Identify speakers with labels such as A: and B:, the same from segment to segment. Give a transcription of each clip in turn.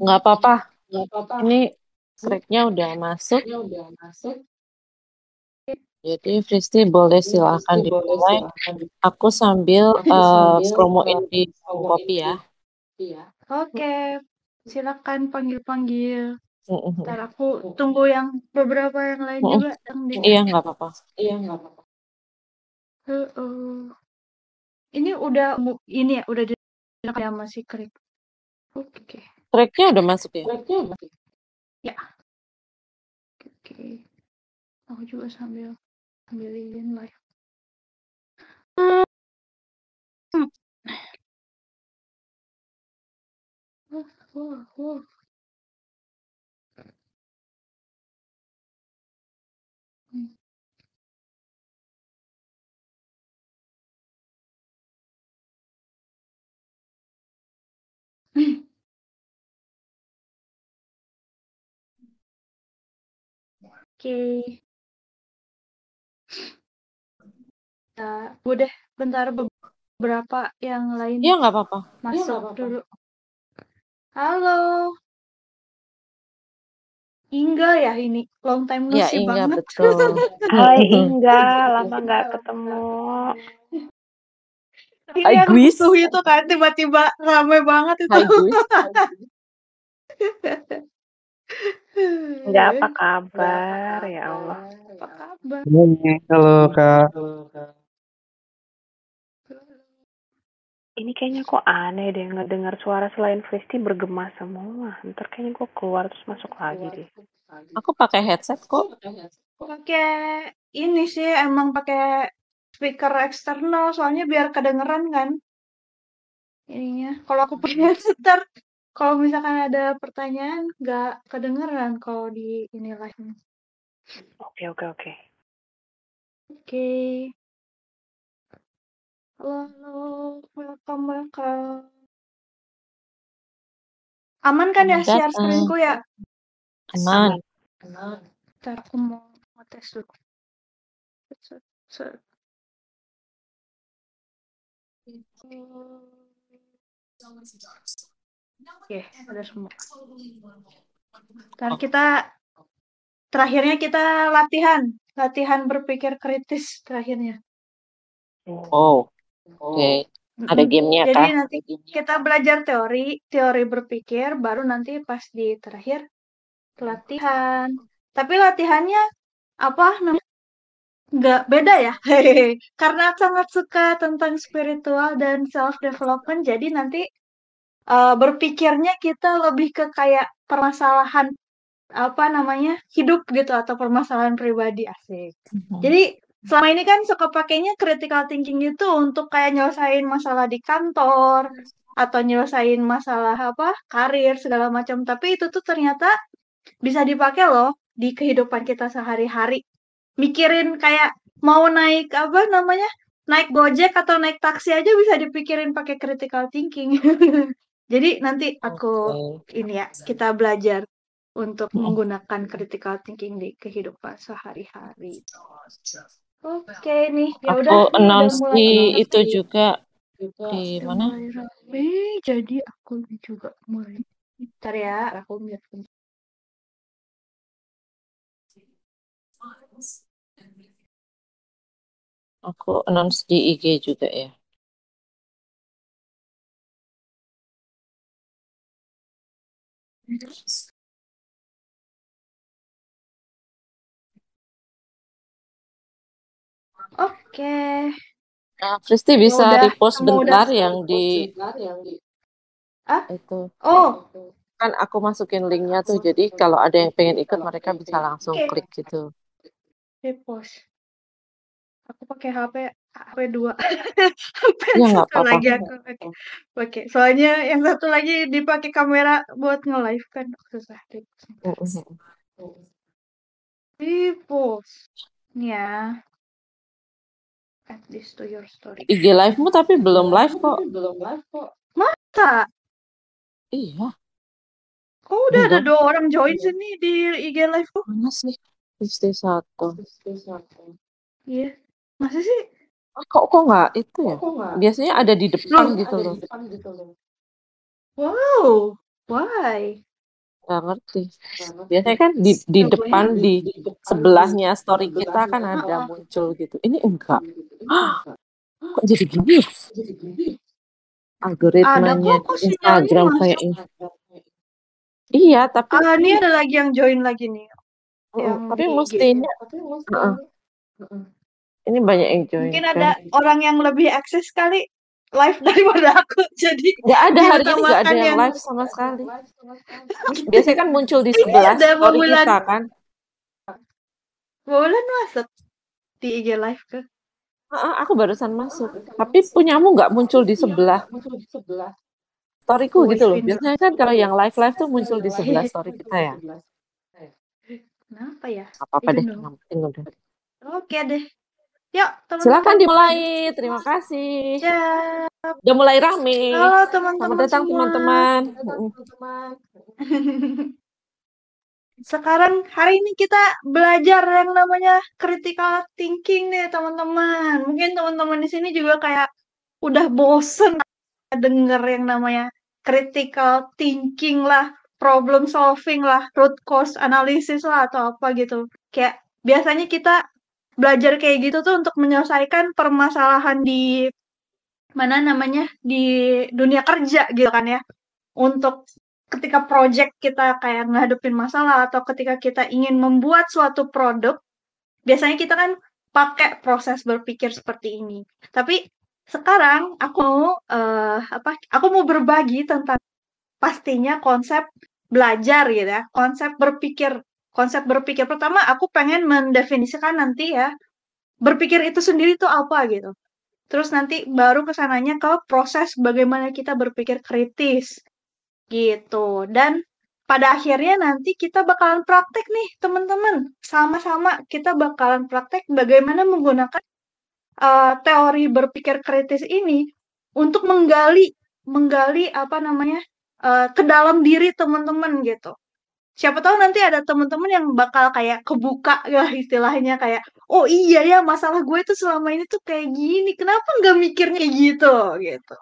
A: Nggak apa-apa.
B: Nggak apa-apa.
A: Ini tracknya udah masuk.
B: Ini udah masuk.
A: Jadi Fristi boleh silakan dimulai. Aku sambil
B: Aku sambil,
A: promoin
B: eh,
A: di kopi ya.
B: Iya. Oke, silakan panggil-panggil. Ntar aku tunggu yang beberapa yang lain juga yang di.
A: Iya nggak apa-apa.
B: Iya nggak apa-apa. Heeh. Ini udah ini ya udah di ya masih krik. Oke.
A: Tracknya udah masuk ya.
B: Tracknya masih. Ya. Oke. Aku juga sambil ambilin live. Hmm. Wah, wah, wah. Hmm. Oke. Ya, udah bentar beberapa yang lain
A: Iya nggak apa-apa.
B: masuk dulu. Halo. Inga ya ini long time no
A: Iya
B: see
A: Inga
B: banget.
A: betul.
C: Hai Inga, lama nggak ketemu.
B: Ini
A: Hai,
B: rusuh itu kan tiba-tiba rame banget itu.
A: Hai.
C: Enggak apa kabar ya Allah.
B: Apa kabar?
D: Halo kak.
C: Ini kayaknya kok aneh deh ngedengar suara selain Fristi bergema semua. Ntar kayaknya gue keluar terus masuk lagi deh.
A: Aku pakai headset kok.
B: Pakai ini sih emang pakai speaker eksternal soalnya biar kedengeran kan. Ininya. Kalau aku pakai headset kalau misalkan ada pertanyaan nggak kedengeran kalau di ini live.
C: Oke oke oke.
B: Oke. Halo, halo, welcome, welcome. Aman kan ya share screenku ya?
A: Aman.
B: Ntar aku mau ngetes dulu. Set, set. Oke, ada semua. Ntar kita terakhirnya kita latihan, latihan berpikir kritis terakhirnya.
A: Oh. Oke. Ada
B: Mm-mm.
A: gamenya
B: Jadi
A: kah?
B: nanti kita belajar teori, teori berpikir, baru nanti pas di terakhir latihan. Tapi latihannya apa namanya? Nggak beda ya. Hehehe. Karena sangat suka tentang spiritual dan self development, jadi nanti eh, berpikirnya kita lebih ke kayak permasalahan apa namanya hidup gitu atau permasalahan pribadi asik.
A: Mhm.
B: Jadi selama ini kan suka pakainya critical thinking itu untuk kayak nyelesain masalah di kantor atau nyelesain masalah apa karir segala macam. Tapi itu tuh ternyata bisa dipakai loh di kehidupan kita sehari-hari. Mikirin kayak mau naik apa namanya naik gojek atau naik taksi aja bisa dipikirin pakai critical thinking. Jadi nanti aku
A: Oke.
B: ini ya kita belajar untuk
A: Mm-mm.
B: menggunakan critical thinking di kehidupan sehari-hari. Oke nih, ya udah
A: Aku announce di itu juga di mana?
B: rame, jadi aku juga mulai. Ntar ya, aku lihat.
A: Aku announce di IG juga ya.
B: Oke,
A: Nah, Fristi
B: ya
A: bisa
B: udah,
A: repost
B: kamu udah.
A: bentar yang di
B: Ah,
A: itu.
B: oh,
A: Kan aku masukin linknya tuh, jadi kalau ada yang pengen ikut mereka bisa langsung
B: oke,
A: klik gitu.
B: repost. Aku pakai HP HP dua, HP
A: Ya nggak
B: satu
A: apa-apa.
B: lagi aku. Oke, soalnya yang satu lagi dipakai kamera buat nge-live kan susah. Repost. Nih ya, add this to your story.
A: IG live-mu tapi belum live kok.
B: Masa?
A: Iya,
B: Kok udah ada
A: belum.
B: dua orang join sini di IG live tuh?
A: Mana sih? Fristi satu.
B: Iya. Masa sih?
A: Ah, kok kok nggak itu ya? Biasanya ada di depan
B: Loh,
A: gitu loh.
B: wow. Why?
A: Nggak ngerti. Biasanya kan di di depan di sebelahnya story kita kan ada muncul gitu. Ini enggak. Kok jadi gini? Algoritmanya Instagram kayak ini. Iya, tapi
B: Ah, ini ada lagi yang join lagi nih.
A: Mm,
B: yang
A: tapi
B: di IG.
A: mestinya Heeh. Ini banyak yang join.
B: Mungkin
A: kan.
B: ada orang yang lebih akses kali live daripada aku. Jadi
A: Nggak ada hari ini nggak ada yang
B: yang
A: live sama sekali. Biasanya kan muncul di sebelah story
B: Maulan.
A: kita kan.
B: Bulan masuk di IG live ke.
A: Heeh, aku barusan masuk. Tapi punyamu nggak muncul di sebelah storyku
B: Voice
A: gitu loh. Biasanya kan kalau yang live live tuh muncul di sebelah story kita ya.
B: Kenapa ya?
A: Nggak apa-apa
B: I
A: deh,
B: don't know.
A: yang penting udah.
B: Oke deh. Yuk, teman-teman.
A: Silakan dimulai. Terima kasih.
B: Siap.
A: Udah mulai rame.
B: Halo
A: Selamat
B: teman-teman
A: datang
B: semua.
A: teman-teman.
B: Sekarang hari ini kita belajar yang namanya critical thinking nih teman-teman. Mungkin teman-teman di sini juga kayak udah bosen denger yang namanya critical thinking lah, problem solving lah, root cause analysis lah atau apa gitu. Kayak biasanya kita belajar kayak gitu tuh untuk menyelesaikan permasalahan di mana namanya di dunia kerja gitu kan ya. Untuk ketika project kita kayak ngadepin masalah atau ketika kita ingin membuat suatu produk, biasanya kita kan pakai proses berpikir seperti ini. Tapi sekarang aku mau eh, apa? Aku mau berbagi tentang pastinya konsep belajar gitu ya, konsep berpikir. Konsep berpikir pertama aku pengen mendefinisikan nanti ya, berpikir itu sendiri itu apa gitu. Terus nanti baru ke sananya ke proses bagaimana kita berpikir kritis gitu. Dan pada akhirnya nanti kita bakalan praktek nih teman-teman. Sama-sama kita bakalan praktek bagaimana menggunakan uh, teori berpikir kritis ini untuk menggali menggali apa namanya uh, ke dalam diri teman-teman gitu. Siapa tahu nanti ada teman-teman yang bakal kayak kebuka ya istilahnya kayak oh iya ya masalah gue tuh selama ini tuh kayak gini kenapa nggak mikirnya kayak gitu gitu.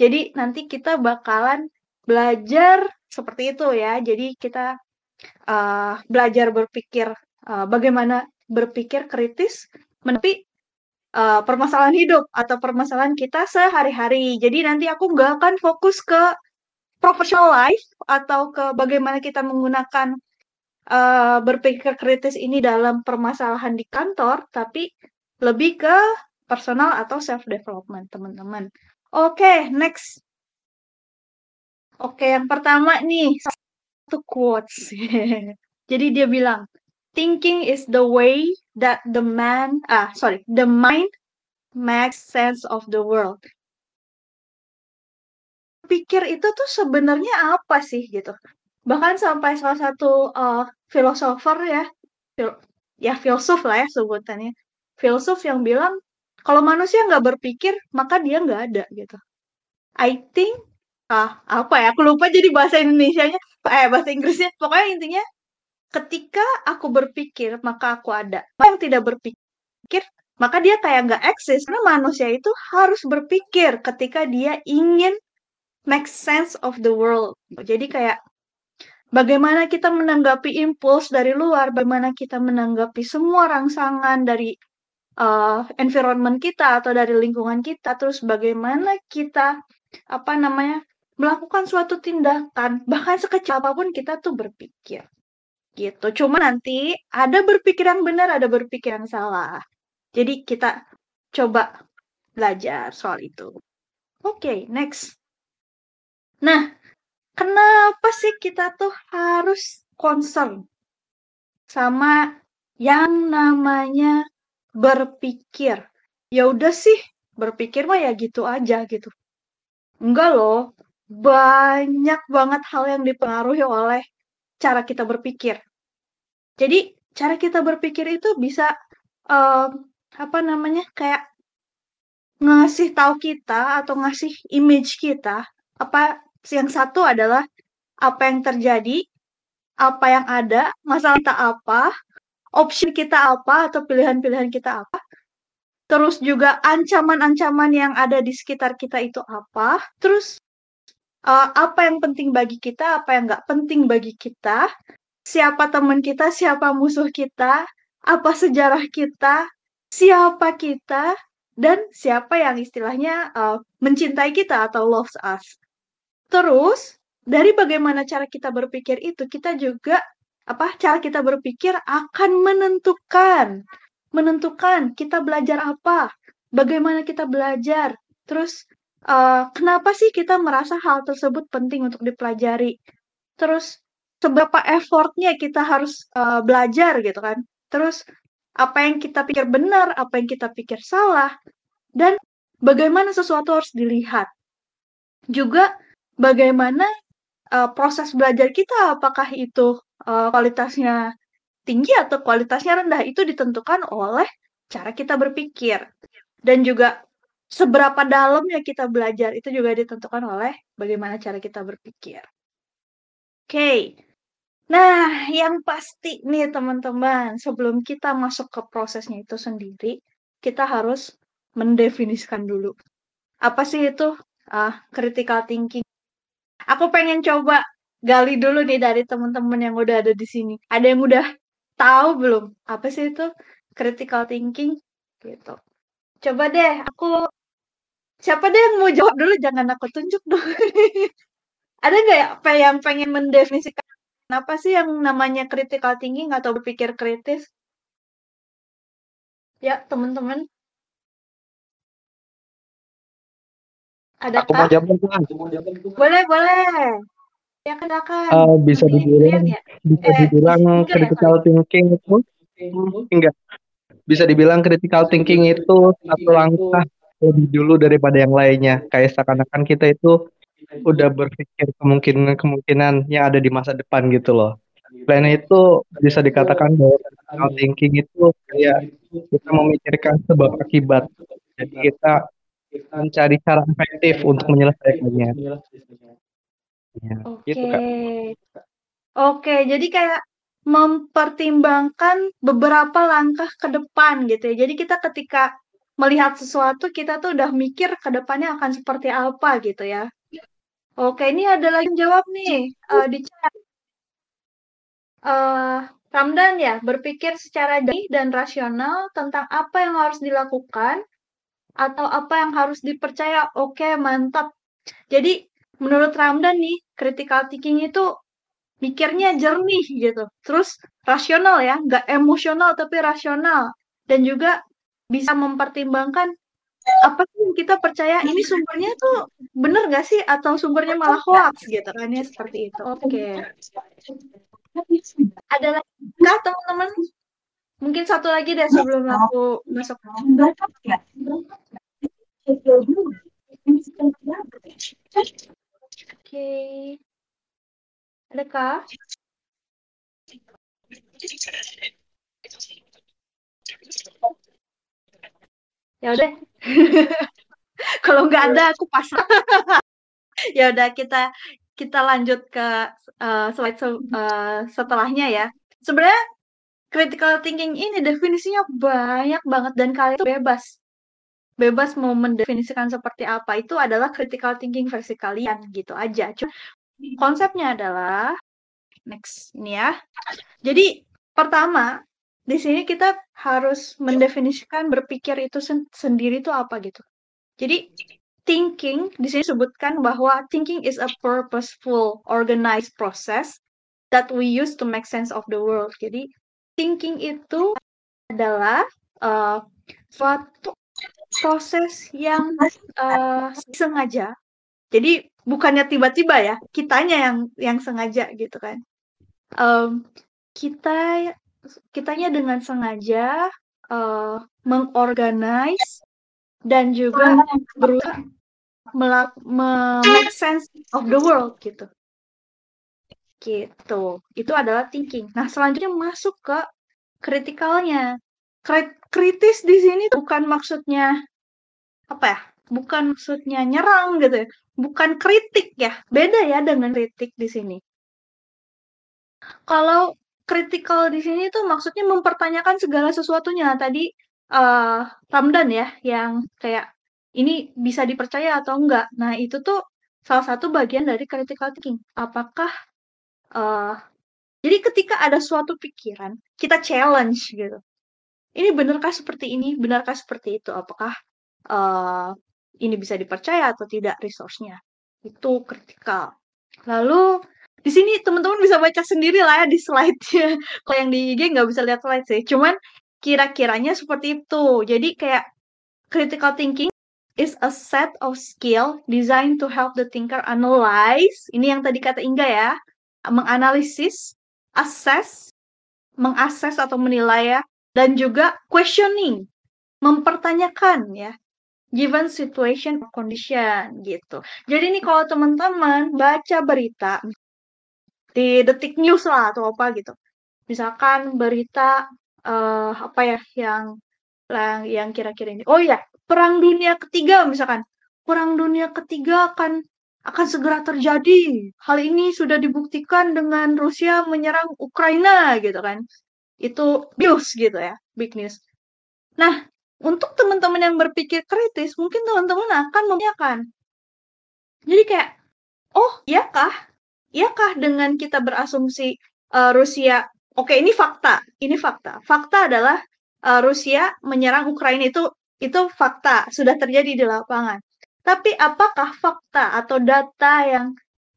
B: Jadi nanti kita bakalan belajar seperti itu ya. Jadi kita uh, belajar berpikir uh, bagaimana berpikir kritis menepi uh, permasalahan hidup atau permasalahan kita sehari-hari. Jadi nanti aku nggak akan fokus ke professional life atau ke bagaimana kita menggunakan uh, berpikir kritis ini dalam permasalahan di kantor, tapi lebih ke personal atau self development teman-teman. Oke, okay, next. Oke, yang pertama nih satu quotes. Jadi dia bilang, thinking is the way that the man, ah sorry, the mind makes sense of the world. Pikir itu tuh sebenarnya apa sih gitu. Bahkan sampai salah satu uh, filosofer ya, fil ya filsuf lah ya sebutannya, filsuf yang bilang kalau manusia nggak berpikir maka dia nggak ada gitu. I think ah apa ya aku lupa jadi bahasa Indonesia-nya eh bahasa Inggrisnya pokoknya intinya ketika aku berpikir maka aku ada yang tidak berpikir maka dia kayak nggak eksis karena manusia itu harus berpikir ketika dia ingin make sense of the world. Jadi kayak bagaimana kita menanggapi impuls dari luar bagaimana kita menanggapi semua rangsangan dari uh, environment kita atau dari lingkungan kita terus bagaimana kita apa namanya melakukan suatu tindakan bahkan sekecil apa pun kita tuh berpikir gitu. Cuma nanti ada berpikir yang benar ada berpikir yang salah. Jadi kita coba belajar soal itu. Oke okay, next nah kenapa sih kita tuh harus concern sama yang namanya berpikir ya udah sih berpikir mah ya gitu aja gitu enggak loh banyak banget hal yang dipengaruhi oleh cara kita berpikir. Jadi cara kita berpikir itu bisa um, apa namanya kayak ngasih tahu kita atau ngasih image kita apa yang satu adalah apa yang terjadi, apa yang ada, masalah kita apa, option kita apa atau pilihan-pilihan kita apa. Terus juga ancaman-ancaman yang ada di sekitar kita itu apa. Terus uh, apa yang penting bagi kita, apa yang nggak penting bagi kita, siapa teman kita, siapa musuh kita, apa sejarah kita, siapa kita, dan siapa yang istilahnya uh, mencintai kita atau loves us. Terus dari bagaimana cara kita berpikir itu, kita juga apa cara kita berpikir akan menentukan. Menentukan kita belajar apa, bagaimana kita belajar, terus uh, kenapa sih kita merasa hal tersebut penting untuk dipelajari, terus seberapa effortnya kita harus uh, belajar gitu kan, terus apa yang kita pikir benar, apa yang kita pikir salah, dan bagaimana sesuatu harus dilihat. Juga bagaimana uh, proses belajar kita, apakah itu uh, kualitasnya tinggi atau kualitasnya rendah itu ditentukan oleh cara kita berpikir dan juga seberapa dalamnya kita belajar itu juga ditentukan oleh bagaimana cara kita berpikir. Oke. Okay. Nah, yang pasti nih teman-teman, sebelum kita masuk ke prosesnya itu sendiri, kita harus mendefinisikan dulu. Apa sih itu uh, critical thinking? Aku pengen coba gali dulu nih dari teman-teman yang udah ada di sini. Ada yang udah tahu belum apa sih itu critical thinking gitu. Coba deh aku siapa deh yang mau jawab dulu jangan aku tunjuk dong. Ada nggak ya apa yang pengen mendefinisikan apa sih yang namanya critical thinking atau berpikir kritis? Ya, teman-teman.
D: Ada Aku mau jawab
B: Boleh, boleh. Ya kan
D: Uh, bisa dibilang ya? bisa eh, dibilang ya, critical ya, thinking itu enggak. Bisa dibilang critical thinking itu satu langkah lebih dulu daripada yang lainnya. Kayak seakan-akan kita itu udah berpikir kemungkinan-kemungkinan yang ada di masa depan gitu loh. Selain itu bisa dikatakan bahwa critical thinking itu kayak kita memikirkan sebab akibat. Jadi kita mencari cara efektif untuk menyelesaikannya.
B: Ya, Oke. Gitu, Oke, jadi kayak mempertimbangkan beberapa langkah ke depan gitu ya. Jadi kita ketika melihat sesuatu kita tuh udah mikir ke depannya akan seperti apa gitu ya. Oke, ini ada lagi yang jawab nih uh, di chat. Uh, Ramdan ya, berpikir secara jernih dan rasional tentang apa yang harus dilakukan atau apa yang harus dipercaya. Oke, mantap. Jadi menurut Ramdan nih, critical thinking itu mikirnya jernih gitu. Terus rasional ya, nggak emosional tapi rasional. Dan juga bisa mempertimbangkan apa sih yang kita percaya ini sumbernya tuh bener gak sih atau sumbernya malah hoax gitu kan seperti itu. Oke. Okay. Ada lagi teman-teman? Mungkin satu lagi deh sebelum aku masuk. Oke. Adakah? Ya udah. Kalau nggak ada aku pasang. ya udah kita kita lanjut ke uh, slide se uh, setelahnya ya. Sebenarnya critical thinking ini definisinya banyak banget dan kalian itu bebas bebas mau mendefinisikan seperti apa itu adalah critical thinking versi kalian gitu aja. Cuma konsepnya adalah next ini ya. Jadi pertama di sini kita harus mendefinisikan berpikir itu sen sendiri itu apa gitu. Jadi thinking di sini sebutkan bahwa thinking is a purposeful organized process that we use to make sense of the world. Jadi thinking itu adalah uh, suatu proses yang uh, sengaja. Jadi bukannya tiba-tiba ya, kitanya yang yang sengaja gitu kan. Um, kita kitanya dengan sengaja uh, mengorganize dan juga berusaha melak make sense of the world gitu. Gitu. Itu adalah thinking. Nah, selanjutnya masuk ke kritikalnya kritis di sini bukan maksudnya apa ya? Bukan maksudnya nyerang gitu ya. Bukan kritik ya. Beda ya dengan kritik di sini. Kalau kritikal di sini tuh maksudnya mempertanyakan segala sesuatunya. Tadi uh, Ramdan ya yang kayak ini bisa dipercaya atau enggak. Nah, itu tuh salah satu bagian dari critical thinking. Apakah uh, jadi ketika ada suatu pikiran, kita challenge gitu. Ini benarkah seperti ini? Benarkah seperti itu? Apakah uh, ini bisa dipercaya atau tidak resource-nya? Itu kritikal. Lalu di sini teman-teman bisa baca sendiri lah ya di slide-nya. Kalau yang di IG nggak bisa lihat slide sih. Cuman kira-kiranya seperti itu. Jadi kayak critical thinking is a set of skill designed to help the thinker analyze. Ini yang tadi kata Inga ya, menganalisis, assess, mengakses atau menilai ya, dan juga questioning, mempertanyakan ya, given situation or condition gitu. Jadi ini kalau teman-teman baca berita di detik news lah atau apa gitu, misalkan berita uh, apa ya yang yang yang kira-kira ini. Oh ya, perang dunia ketiga misalkan perang dunia ketiga akan akan segera terjadi. Hal ini sudah dibuktikan dengan Rusia menyerang Ukraina gitu kan. Itu news gitu ya, big news. Nah, untuk teman-teman yang berpikir kritis, mungkin teman-teman akan memikirkan. Jadi kayak, oh iyakah? Iyakah dengan kita berasumsi uh, Rusia, oke ini fakta, ini fakta. Fakta adalah uh, Rusia menyerang Ukraina itu itu fakta, sudah terjadi di lapangan. Tapi apakah fakta atau data yang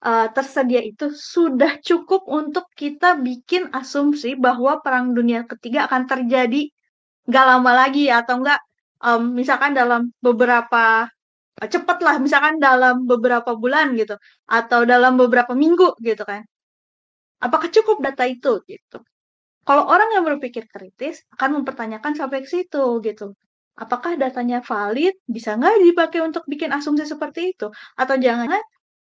B: uh, tersedia itu sudah cukup untuk kita bikin asumsi bahwa perang dunia ketiga akan terjadi nggak lama lagi atau enggak um, misalkan dalam beberapa cepat lah misalkan dalam beberapa bulan gitu atau dalam beberapa minggu gitu kan? Apakah cukup data itu gitu? Kalau orang yang berpikir kritis akan mempertanyakan sampai ke situ gitu apakah datanya valid, bisa nggak dipakai untuk bikin asumsi seperti itu? Atau jangan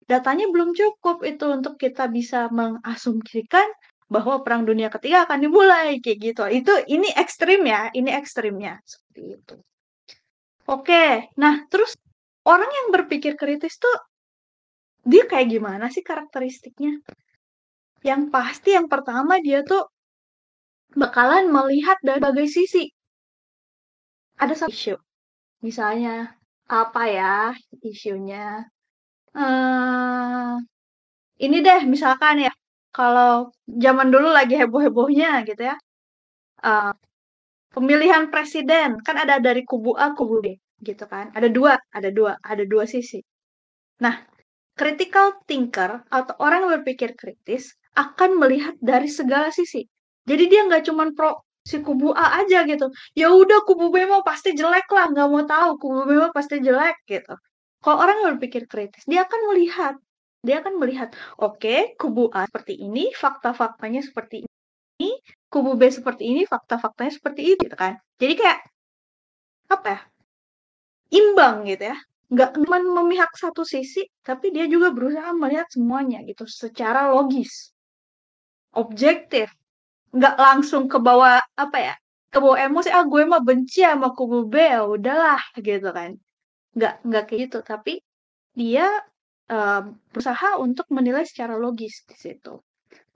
B: datanya belum cukup itu untuk kita bisa mengasumsikan bahwa perang dunia ketiga akan dimulai kayak gitu. Itu ini ekstrim ya, ini ekstrimnya seperti itu. Oke, nah terus orang yang berpikir kritis tuh dia kayak gimana sih karakteristiknya? Yang pasti yang pertama dia tuh bakalan melihat dari berbagai sisi ada satu isu. Misalnya, apa ya isunya? Uh, ini deh, misalkan ya, kalau zaman dulu lagi heboh-hebohnya gitu ya, uh, pemilihan presiden kan ada dari kubu A, kubu B, gitu kan? Ada dua, ada dua, ada dua sisi. Nah, critical thinker atau orang yang berpikir kritis akan melihat dari segala sisi. Jadi dia nggak cuma pro si kubu A aja gitu. Ya udah kubu B mah pasti jelek lah, nggak mau tahu kubu B mah pasti jelek gitu. Kalau orang berpikir kritis, dia akan melihat, dia akan melihat, oke, okay, kubu A seperti ini, fakta-faktanya seperti ini, kubu B seperti ini, fakta-faktanya seperti itu, gitu kan. Jadi kayak apa ya? Imbang gitu ya. Nggak cuma memihak satu sisi, tapi dia juga berusaha melihat semuanya gitu secara logis. Objektif, nggak langsung ke bawah apa ya ke bawah emosi ah gue mah benci sama kubu B ya udahlah gitu kan. Nggak nggak kayak gitu tapi dia uh, berusaha untuk menilai secara logis di situ.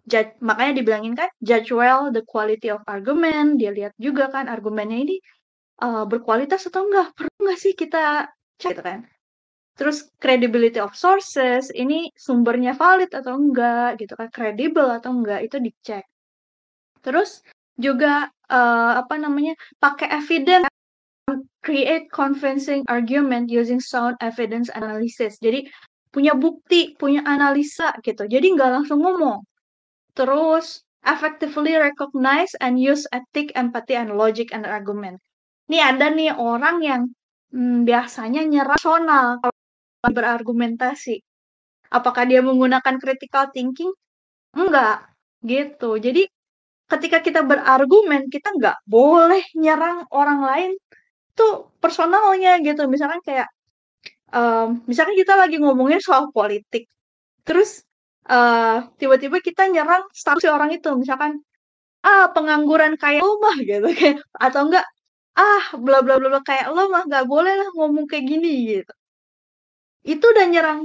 B: Judge, makanya dibilangin kan judge well the quality of argument. Dia lihat juga kan argumennya ini uh, berkualitas atau enggak perlu nggak sih kita cek? Gitu kan. Terus credibility of sources ini sumbernya valid atau enggak gitu kan kredibel atau enggak itu dicek Terus juga uh, apa namanya pakai evidence create convincing argument using sound evidence analysis. Jadi punya bukti, punya analisa gitu. Jadi nggak langsung ngomong. Terus effectively recognize and use ethic, empathy, and logic and argument. Nih ada nih orang yang hmm, biasanya nyerah kalau berargumentasi. Apakah dia menggunakan critical thinking? Enggak, gitu. Jadi ketika kita berargumen kita nggak boleh nyerang orang lain tuh personalnya gitu. Misalkan kayak um, misalkan kita lagi ngomongin soal politik terus uh, tiba-tiba kita nyerang status orang itu. Misalkan ah pengangguran kayak lo mah gitu kayak atau enggak ah bla bla bla kayak lo mah nggak boleh lah ngomong kayak gini gitu. Itu udah nyerang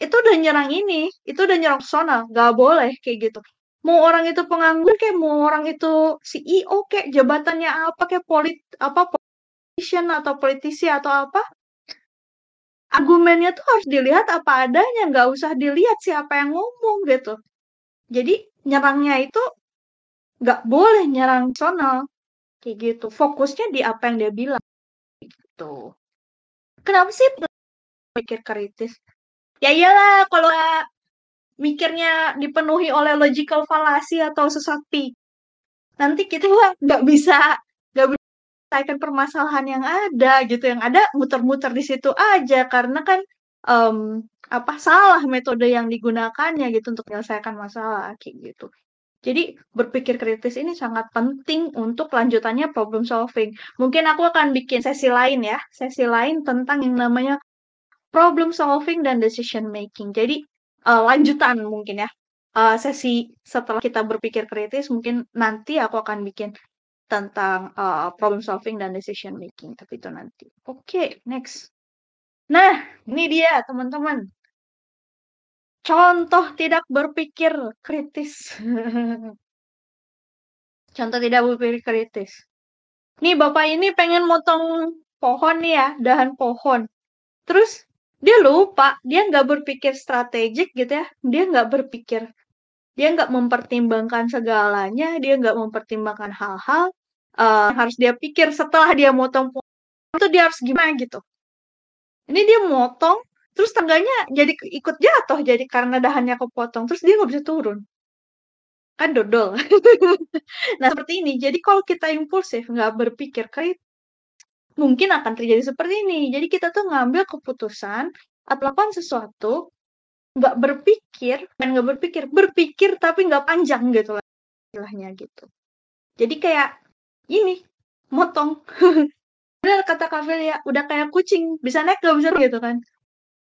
B: itu udah nyerang ini itu udah nyerang personal nggak boleh kayak gitu mau orang itu penganggur kayak mau orang itu CEO kayak jabatannya apa kayak polit apa politician atau politisi atau apa argumennya tuh harus dilihat apa adanya, nggak usah dilihat siapa yang ngomong gitu. Jadi nyerangnya itu nggak boleh nyerang personal kayak gitu. Fokusnya di apa yang dia bilang gitu. Kenapa sih pikir kritis? Ya iyalah kalau mikirnya dipenuhi oleh logical fallacy atau sesat nanti kita nggak bisa nggak bisa menyelesaikan permasalahan yang ada gitu. Yang ada muter-muter di situ aja. Karena kan um, apa salah metode yang digunakannya gitu untuk menyelesaikan masalah kayak gitu. Jadi berpikir kritis ini sangat penting untuk lanjutannya problem solving. Mungkin aku akan bikin sesi lain ya, sesi lain tentang yang namanya problem solving dan decision making. Jadi uh, lanjutan mungkin ya. Uh, sesi setelah kita berpikir kritis mungkin nanti aku akan bikin tentang uh, problem solving dan decision making, tapi itu nanti. Oke, okay, next. Nah, ini dia teman-teman. Contoh tidak berpikir kritis. Contoh tidak berpikir kritis. Nih bapak ini pengen motong pohon nih ya, dahan pohon. Terus dia lupa, dia nggak berpikir strategik gitu ya. Dia nggak berpikir, dia nggak mempertimbangkan segalanya, dia nggak mempertimbangkan hal-hal uh, harus dia pikir setelah dia motong itu dia harus gimana gitu. Ini dia motong, terus tangganya jadi ikut jatuh jadi karena dahannya kepotong terus dia nggak bisa turun kan dodol nah seperti ini jadi kalau kita impulsif nggak berpikir kritis mungkin akan terjadi seperti ini. Jadi kita tuh ngambil keputusan atau lakukan sesuatu nggak berpikir dan nggak berpikir berpikir tapi nggak panjang gitu lah istilahnya gitu. Jadi kayak ini motong. Udah kata Kavil ya udah kayak kucing bisa naik gak bisa gitu kan.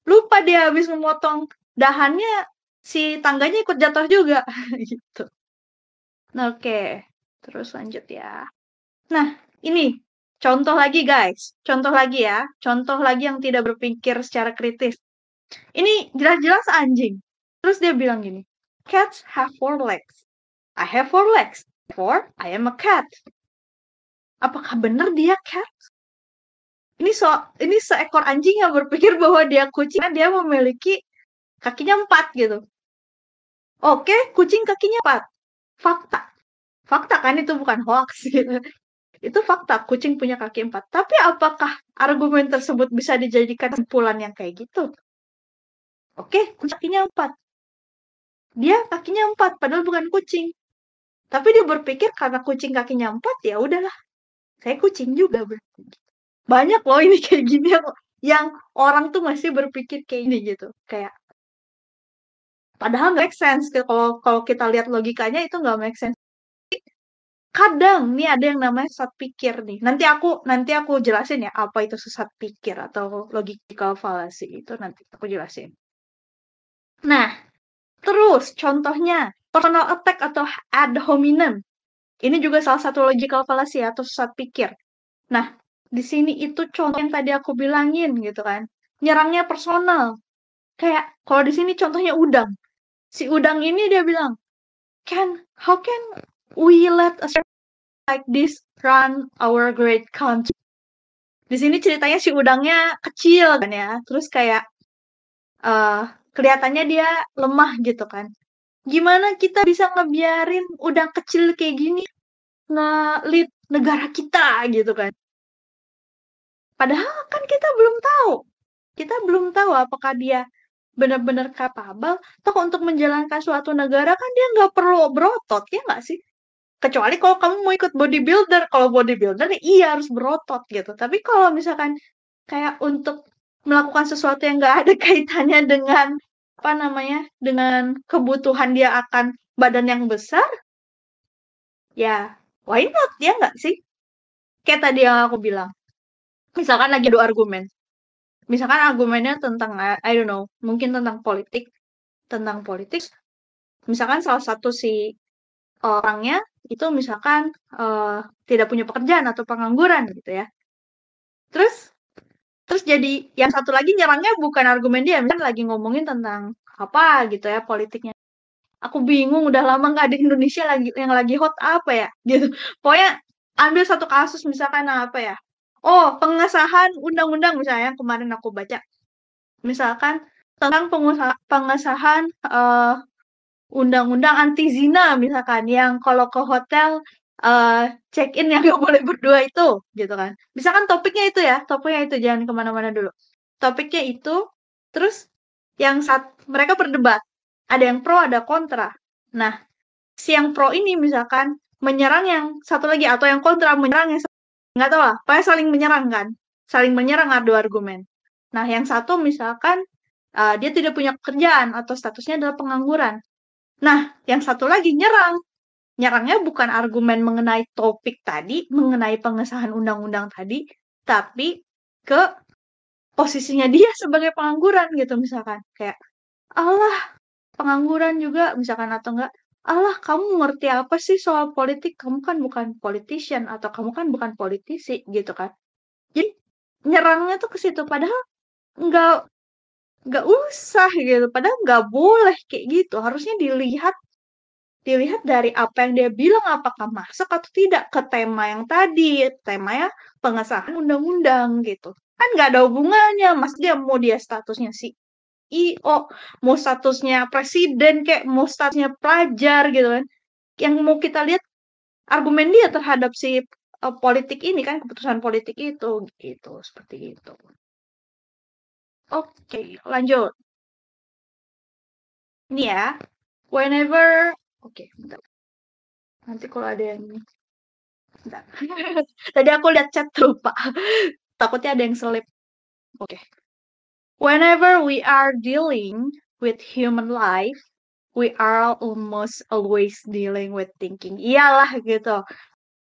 B: Lupa dia habis memotong dahannya si tangganya ikut jatuh juga. Gitu. Nah, oke, terus lanjut ya. Nah, ini contoh lagi guys, contoh lagi ya, contoh lagi yang tidak berpikir secara kritis. Ini jelas-jelas anjing. Terus dia bilang gini, cats have four legs. I have four legs. Four, I am a cat. Apakah benar dia cat? ini so ini seekor anjing yang berpikir bahwa dia kucing dia memiliki kakinya empat gitu oke kucing kakinya empat fakta fakta kan itu bukan hoax gitu itu fakta kucing punya kaki empat. Tapi apakah argumen tersebut bisa dijadikan kesimpulan yang kayak gitu? Oke kakinya empat. Dia kakinya empat padahal bukan kucing. Tapi dia berpikir karena kucing kakinya empat ya udahlah. Saya kucing juga berarti. Banyak loh ini kayak gini yang, yang orang tuh masih berpikir kayak ini gitu. Kayak padahal nggak make sense kalau kalau kita lihat logikanya itu nggak make sense kadang nih ada yang namanya sesat pikir nih nanti aku nanti aku jelasin ya apa itu sesat pikir atau logical fallacy itu nanti aku jelasin nah terus contohnya personal attack atau ad hominem ini juga salah satu logical fallacy atau sesat pikir nah di sini itu contoh yang tadi aku bilangin gitu kan. Nyerangnya personal. Kayak kalau di sini contohnya udang. Si udang ini dia bilang, "Can how can we let a like this run our great country?" Di sini ceritanya si udangnya kecil kan ya. Terus kayak uh, kelihatannya dia lemah gitu kan. Gimana kita bisa ngebiarin udang kecil kayak gini nge-lead negara kita gitu kan. Padahal kan kita belum tahu. Kita belum tahu apakah dia benar-benar kapabel toh untuk menjalankan suatu negara kan dia nggak perlu berotot ya nggak sih kecuali kalau kamu mau ikut bodybuilder kalau bodybuilder iya harus berotot gitu. Tapi kalau misalkan kayak untuk melakukan sesuatu yang nggak ada kaitannya dengan apa namanya dengan kebutuhan dia akan badan yang besar ya why not? Ya nggak sih? Kayak tadi yang aku bilang. Misalkan lagi adu argumen. Misalkan argumennya tentang I don't know mungkin tentang politik tentang politik. Misalkan salah satu si orangnya itu misalkan uh, tidak punya pekerjaan atau pengangguran gitu ya. Terus terus jadi yang satu lagi nyerangnya bukan argumen dia misalkan lagi ngomongin tentang apa gitu ya politiknya. Aku bingung udah lama nggak di Indonesia lagi yang lagi hot apa ya gitu. Pokoknya ambil satu kasus misalkan apa ya. Oh, pengesahan undang-undang misalnya yang kemarin aku baca. Misalkan tentang pengusaha pengesahan, uh, undang-undang anti zina misalkan, yang kalau ke hotel, uh, check-in yang nggak boleh berdua itu, gitu kan. Misalkan topiknya itu ya, topiknya itu, jangan ke mana mana dulu. Topiknya itu, terus yang saat mereka berdebat, ada yang pro, ada kontra. Nah, si yang pro ini misalkan menyerang yang satu lagi atau yang kontra menyerang yang nggak tahu lah, pokoknya saling menyerang kan, saling menyerang adu argumen. Nah, yang satu misalkan uh, dia tidak punya pekerjaan atau statusnya adalah pengangguran. Nah, yang satu lagi nyerang. Nyerangnya bukan argumen mengenai topik tadi, mengenai pengesahan undang-undang tadi, tapi ke posisinya dia sebagai pengangguran gitu misalkan. Kayak, Allah, pengangguran juga misalkan atau enggak, Allah, kamu ngerti apa sih soal politik? Kamu kan bukan politician atau kamu kan bukan politisi gitu kan. Jadi nyerangnya tuh ke situ padahal nggak nggak usah gitu. Padahal nggak boleh kayak gitu. Harusnya dilihat dilihat dari apa yang dia bilang apakah masuk atau tidak ke tema yang tadi tema ya pengesahan undang-undang gitu. Kan nggak ada hubungannya. Mas dia mau dia statusnya si IO mau statusnya presiden kayak mau statusnya pelajar gitu kan. Yang mau kita lihat argumen dia terhadap si uh, politik ini kan keputusan politik itu gitu. Seperti itu Oke, lanjut. Ini ya, whenever oke, bentar. Nanti kalau ada yang. Bentar. Tadi aku lihat chat tuh, Pak. Takutnya ada yang selip. Oke. Whenever we are dealing with human life, we are almost always dealing with thinking. Iyalah gitu.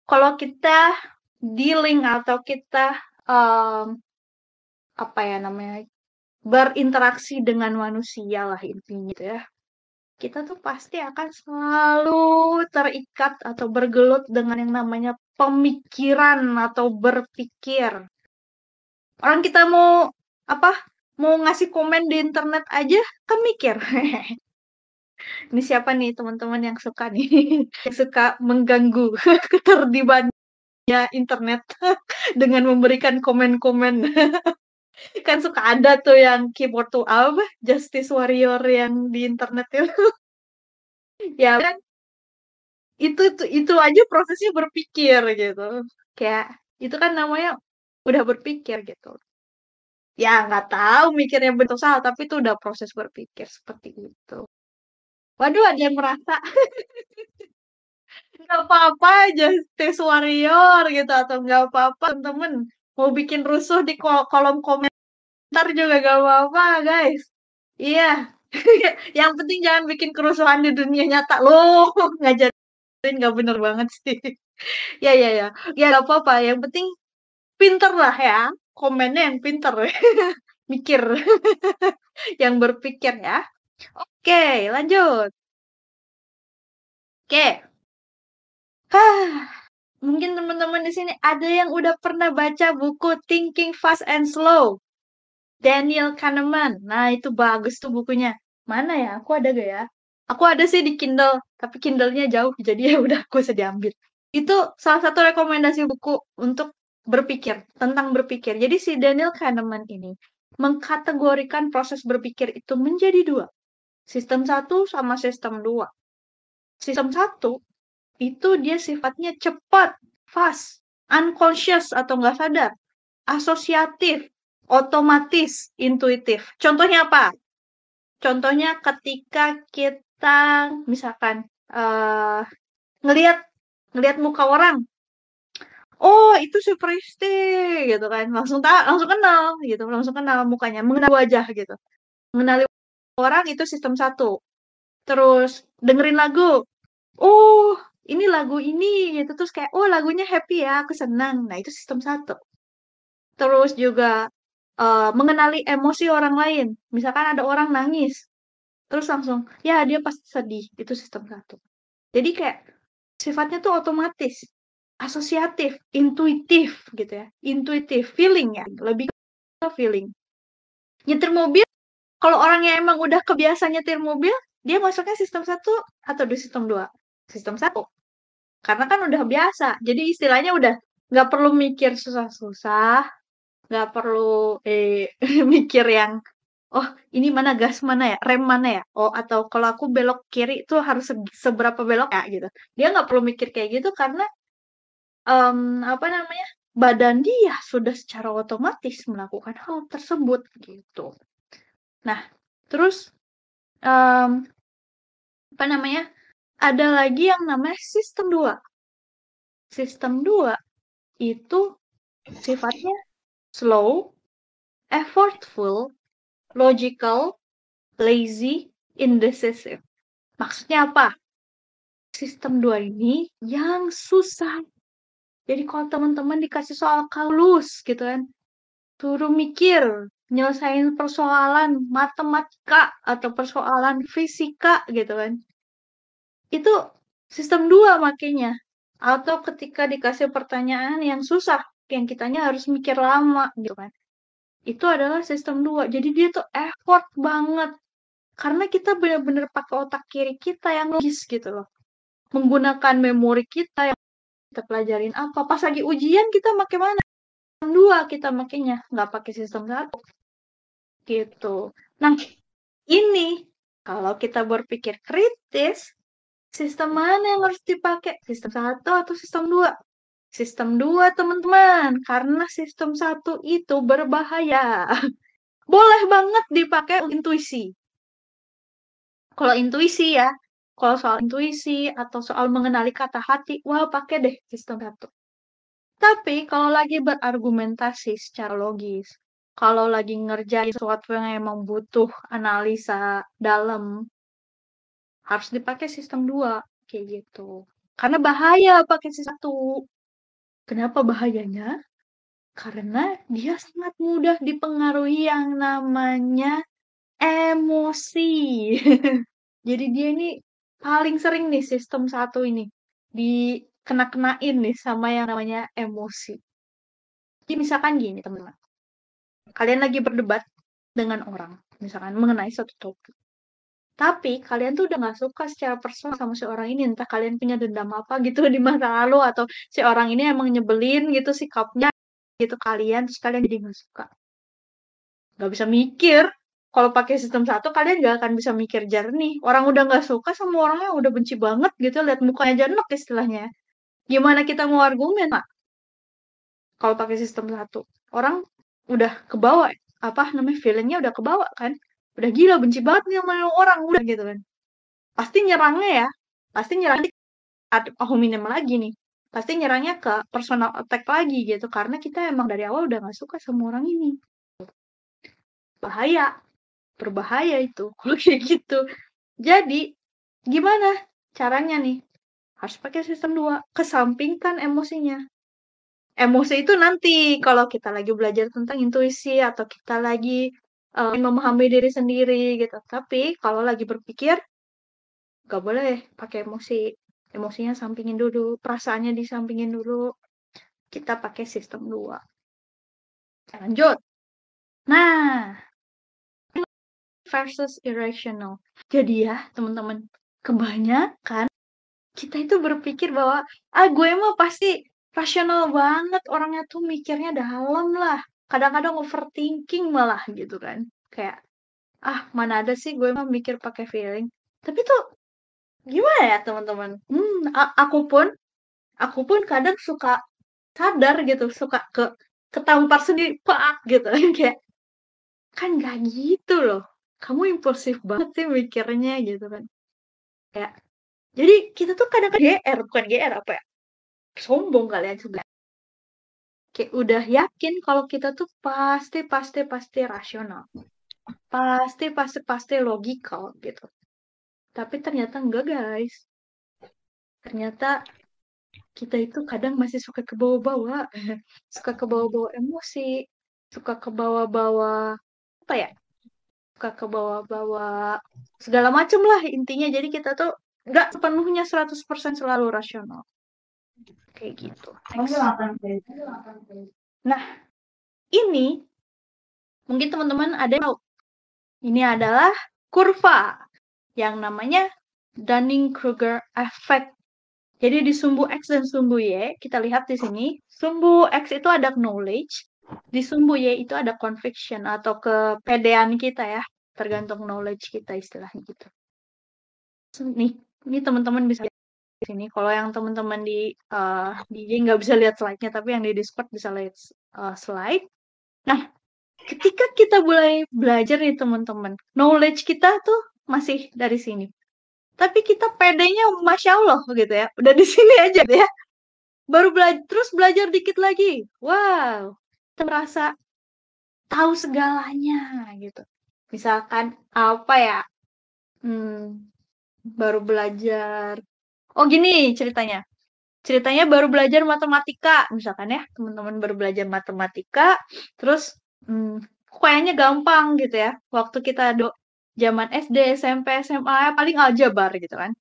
B: Kalau kita dealing atau kita um, apa ya namanya berinteraksi dengan manusia lah intinya gitu ya. Kita tuh pasti akan selalu terikat atau bergelut dengan yang namanya pemikiran atau berpikir. Orang kita mau apa? Mau ngasih komen di internet aja kan mikir. Ini siapa nih teman-teman yang suka nih? yang suka mengganggu ketertibannya internet dengan memberikan komen-komen kan suka ada tuh yang keyboard tuh apa justice warrior yang di internet itu. Ya kan? Itu itu itu aja prosesnya berpikir gitu. Kayak itu kan namanya udah berpikir gitu. Ya nggak tahu mikirnya bentuk salah tapi itu udah proses berpikir seperti itu. Waduh ada yang merasa. Nggak apa-apa justice warrior gitu atau nggak apa-apa temen mau bikin rusuh di kolom komentar juga gak apa-apa guys. Iya. Yang penting jangan bikin kerusuhan di dunia nyata. Loh ngajarin gak bener banget sih. Ya ya ya. Ya gak apa-apa. Yang penting pinter lah ya. Komennya yang pinter. Mikir. Yang berpikir ya. Oke lanjut. Oke Mungkin teman-teman di sini ada yang udah pernah baca buku Thinking Fast and Slow. Daniel Kahneman. Nah, itu bagus tuh bukunya. Mana ya? Aku ada gak ya? Aku ada sih di Kindle, tapi Kindle-nya jauh, jadi ya udah aku bisa diambil. Itu salah satu rekomendasi buku untuk berpikir, tentang berpikir. Jadi si Daniel Kahneman ini mengkategorikan proses berpikir itu menjadi dua. Sistem satu sama sistem dua. Sistem satu itu dia sifatnya cepat, fast, unconscious atau nggak sadar, asosiatif, otomatis, intuitif. Contohnya apa? Contohnya ketika kita misalkan uh, ngelihat ngelihat muka orang, oh itu si Pristi gitu kan, langsung tak langsung kenal gitu, langsung kenal mukanya, mengenal wajah gitu, mengenali orang itu sistem satu. Terus dengerin lagu, oh ini lagu ini gitu. Terus kayak oh lagunya happy ya aku senang. Nah itu sistem satu. Terus juga uh, mengenali emosi orang lain. Misalkan ada orang nangis terus langsung ya dia pasti sedih. Itu sistem satu. Jadi kayak sifatnya tuh otomatis asosiatif intuitif gitu ya. Intuitif feeling ya. Lebih ke feeling. Nyetir mobil kalau orangnya emang udah kebiasaan nyetir mobil dia masuknya sistem satu atau di sistem dua? Sistem satu karena kan udah biasa. Jadi istilahnya udah nggak perlu mikir susah-susah, nggak perlu eh, mikir yang oh ini mana gas mana ya, rem mana ya, oh atau kalau aku belok kiri itu harus seberapa belok ya gitu. Dia nggak perlu mikir kayak gitu karena um, apa namanya badan dia sudah secara otomatis melakukan hal tersebut gitu. Nah terus um, apa namanya ada lagi yang namanya sistem dua. Sistem dua itu sifatnya slow, effortful, logical, lazy, indecisive. Maksudnya apa? Sistem dua ini yang susah. Jadi kalau teman-teman dikasih soal kalus gitu kan, suruh mikir, nyelesain persoalan matematika atau persoalan fisika gitu kan. Itu sistem dua makanya. Atau ketika dikasih pertanyaan yang susah, yang kitanya harus mikir lama gitu kan. Itu adalah sistem dua. Jadi dia tuh effort banget. Karena kita benar-benar pakai otak kiri kita yang logis gitu loh. Menggunakan memori kita yang kita pelajarin apa. Pas lagi ujian kita pakai mana? Sistem dua kita makainya. Nggak pakai sistem satu. Gitu. Nah, ini kalau kita berpikir kritis, sistem mana yang harus dipakai? Sistem satu atau sistem dua? Sistem dua, teman-teman, karena sistem satu itu berbahaya. Boleh banget dipakai intuisi. Kalau intuisi ya, kalau soal intuisi atau soal mengenali kata hati, wah pakai deh sistem satu. Tapi kalau lagi berargumentasi secara logis, kalau lagi ngerjain sesuatu yang emang butuh analisa dalam, harus dipakai sistem dua kayak gitu. Karena bahaya pakai sistem satu. Kenapa bahayanya? Karena dia sangat mudah dipengaruhi yang namanya emosi. Jadi dia ini paling sering nih sistem satu ini dikena-kenain nih sama yang namanya emosi. Jadi misalkan gini teman-teman, kalian lagi berdebat dengan orang, misalkan mengenai satu topik. Tapi kalian tuh udah gak suka secara personal sama si orang ini. Entah kalian punya dendam apa gitu di masa lalu atau si orang ini emang nyebelin gitu sikapnya gitu kalian terus kalian jadi gak suka. Gak bisa mikir. Kalau pakai sistem satu kalian gak akan bisa mikir jernih. Orang udah gak suka sama orangnya udah benci banget gitu lihat mukanya jernih istilahnya. Gimana kita mau argumen, Pak? Kalau pakai sistem satu. Orang udah kebawa apa namanya feelingnya udah kebawa kan udah gila benci banget nih sama orang udah gitu kan. Pasti nyerangnya ya pasti nyerang aku minim lagi nih. Pasti nyerangnya ke personal attack lagi gitu karena kita emang dari awal udah gak suka sama orang ini. Bahaya berbahaya itu kalau kayak gitu. Jadi gimana caranya nih? Harus pakai sistem dua kesampingkan emosinya. Emosi itu nanti kalau kita lagi belajar tentang intuisi atau kita lagi uh, memahami diri sendiri gitu. Tapi kalau lagi berpikir nggak boleh pakai emosi. Emosinya sampingin dulu, perasaannya disampingin dulu. Kita pakai sistem dua. Lanjut. Nah, versus irrational. Jadi ya, teman-teman, kebanyakan kita itu berpikir bahwa ah gue mah pasti rasional banget orangnya tuh mikirnya dalam lah kadang-kadang overthinking malah gitu kan. Kayak ah mana ada sih gue mah mikir pakai feeling. Tapi tuh gimana ya teman-teman? Hmm aku pun aku pun kadang suka sadar gitu suka ke ketampar sendiri pak gitu. Kayak kan gak gitu loh. Kamu impulsif banget sih mikirnya gitu kan. Kayak jadi kita tuh kadang-kadang GR bukan GR apa ya? Sombong kalian juga kayak udah yakin kalau kita tuh pasti pasti pasti rasional. Pasti pasti pasti logikal gitu. Tapi ternyata enggak guys. Ternyata kita itu kadang masih suka ke bawah-bawah suka ke bawah-bawah emosi suka ke bawah-bawah apa ya suka ke bawah-bawah segala macem lah intinya. Jadi kita tuh nggak sepenuhnya 100% selalu rasional Kayak gitu. Nah, ini mungkin teman-teman ada yang tahu. Ini adalah kurva yang namanya Dunning-Kruger effect. Jadi di sumbu X dan sumbu Y, kita lihat di sini, sumbu X itu ada knowledge, di sumbu Y itu ada conviction atau kepedean kita ya, tergantung knowledge kita istilahnya gitu. Nih, ini teman-teman bisa lihat di sini. Kalau yang teman-teman di uh, di IG nggak bisa lihat slide-nya, tapi yang di Discord bisa lihat uh, slide. Nah, ketika kita mulai belajar nih teman-teman, knowledge kita tuh masih dari sini. Tapi kita pedenya masya Allah gitu ya, udah di sini aja deh ya. Baru belajar terus belajar dikit lagi. Wow, kita merasa tahu segalanya gitu. Misalkan apa ya? Hmm, baru belajar. Oh gini ceritanya. Ceritanya baru belajar matematika, misalkan ya, teman-teman baru belajar matematika, terus hmm, kayaknya gampang gitu ya. Waktu kita do zaman SD, SMP, SMA, paling aljabar gitu kan.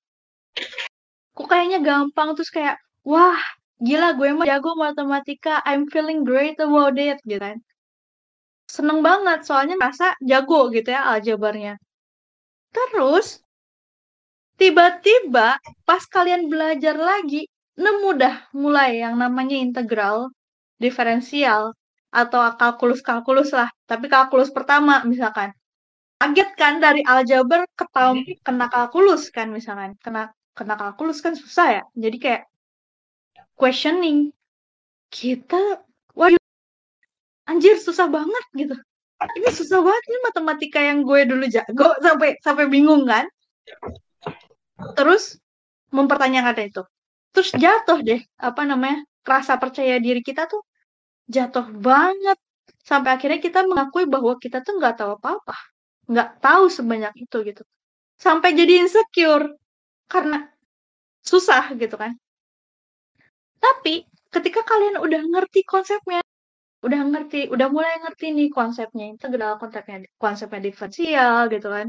B: Kok kayaknya gampang, terus kayak, wah gila gue mah jago matematika, I'm feeling great about it gitu kan. Seneng banget, soalnya merasa jago gitu ya aljabarnya. Terus, Tiba-tiba pas kalian belajar lagi, nemu dah mulai yang namanya integral, diferensial, atau kalkulus-kalkulus lah. Tapi kalkulus pertama misalkan. Kaget kan dari aljabar ke kena kalkulus kan misalkan. Kena kena kalkulus kan susah ya. Jadi kayak questioning. Kita, wah anjir susah banget gitu. Ini susah banget ini matematika yang gue dulu jago sampai sampai bingung kan terus mempertanyakan itu. Terus jatuh deh apa namanya rasa percaya diri kita tuh jatuh banget. Sampai akhirnya kita mengakui bahwa kita tuh nggak tahu apa-apa nggak tahu sebanyak itu gitu. Sampai jadi insecure karena susah gitu kan. Tapi ketika kalian udah ngerti konsepnya udah ngerti udah mulai ngerti nih konsepnya integral konsepnya konsepnya diferensial gitu kan.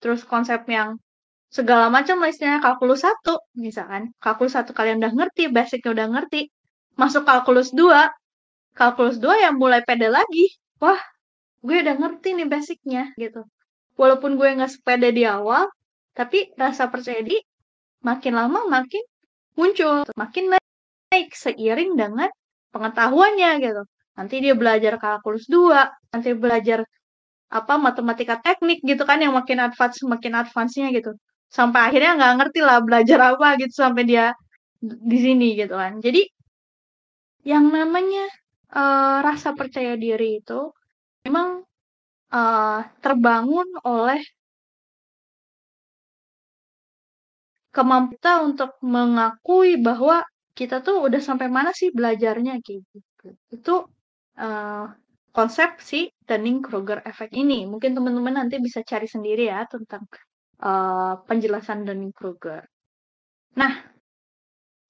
B: Terus konsep yang segala macam lah istilahnya kalkulus satu misalkan. Kalkulus satu kalian udah ngerti basicnya udah ngerti. Masuk kalkulus dua. Kalkulus dua yang mulai pede lagi. Wah gue udah ngerti nih basicnya gitu. Walaupun gue nggak sepede di awal tapi rasa percaya di makin lama makin muncul. Makin naik seiring dengan pengetahuannya gitu. Nanti dia belajar kalkulus dua nanti belajar apa matematika teknik gitu kan yang makin advance makin advance-nya gitu sampai akhirnya nggak ngerti lah belajar apa gitu sampai dia di sini gitu kan. Jadi yang namanya uh, rasa percaya diri itu memang uh, terbangun oleh kemampuan untuk mengakui bahwa kita tuh udah sampai mana sih belajarnya gitu. Itu uh, konsep si Dunning-Kruger effect ini. Mungkin teman-teman nanti bisa cari sendiri ya tentang uh, penjelasan Dunning-Kruger. Nah,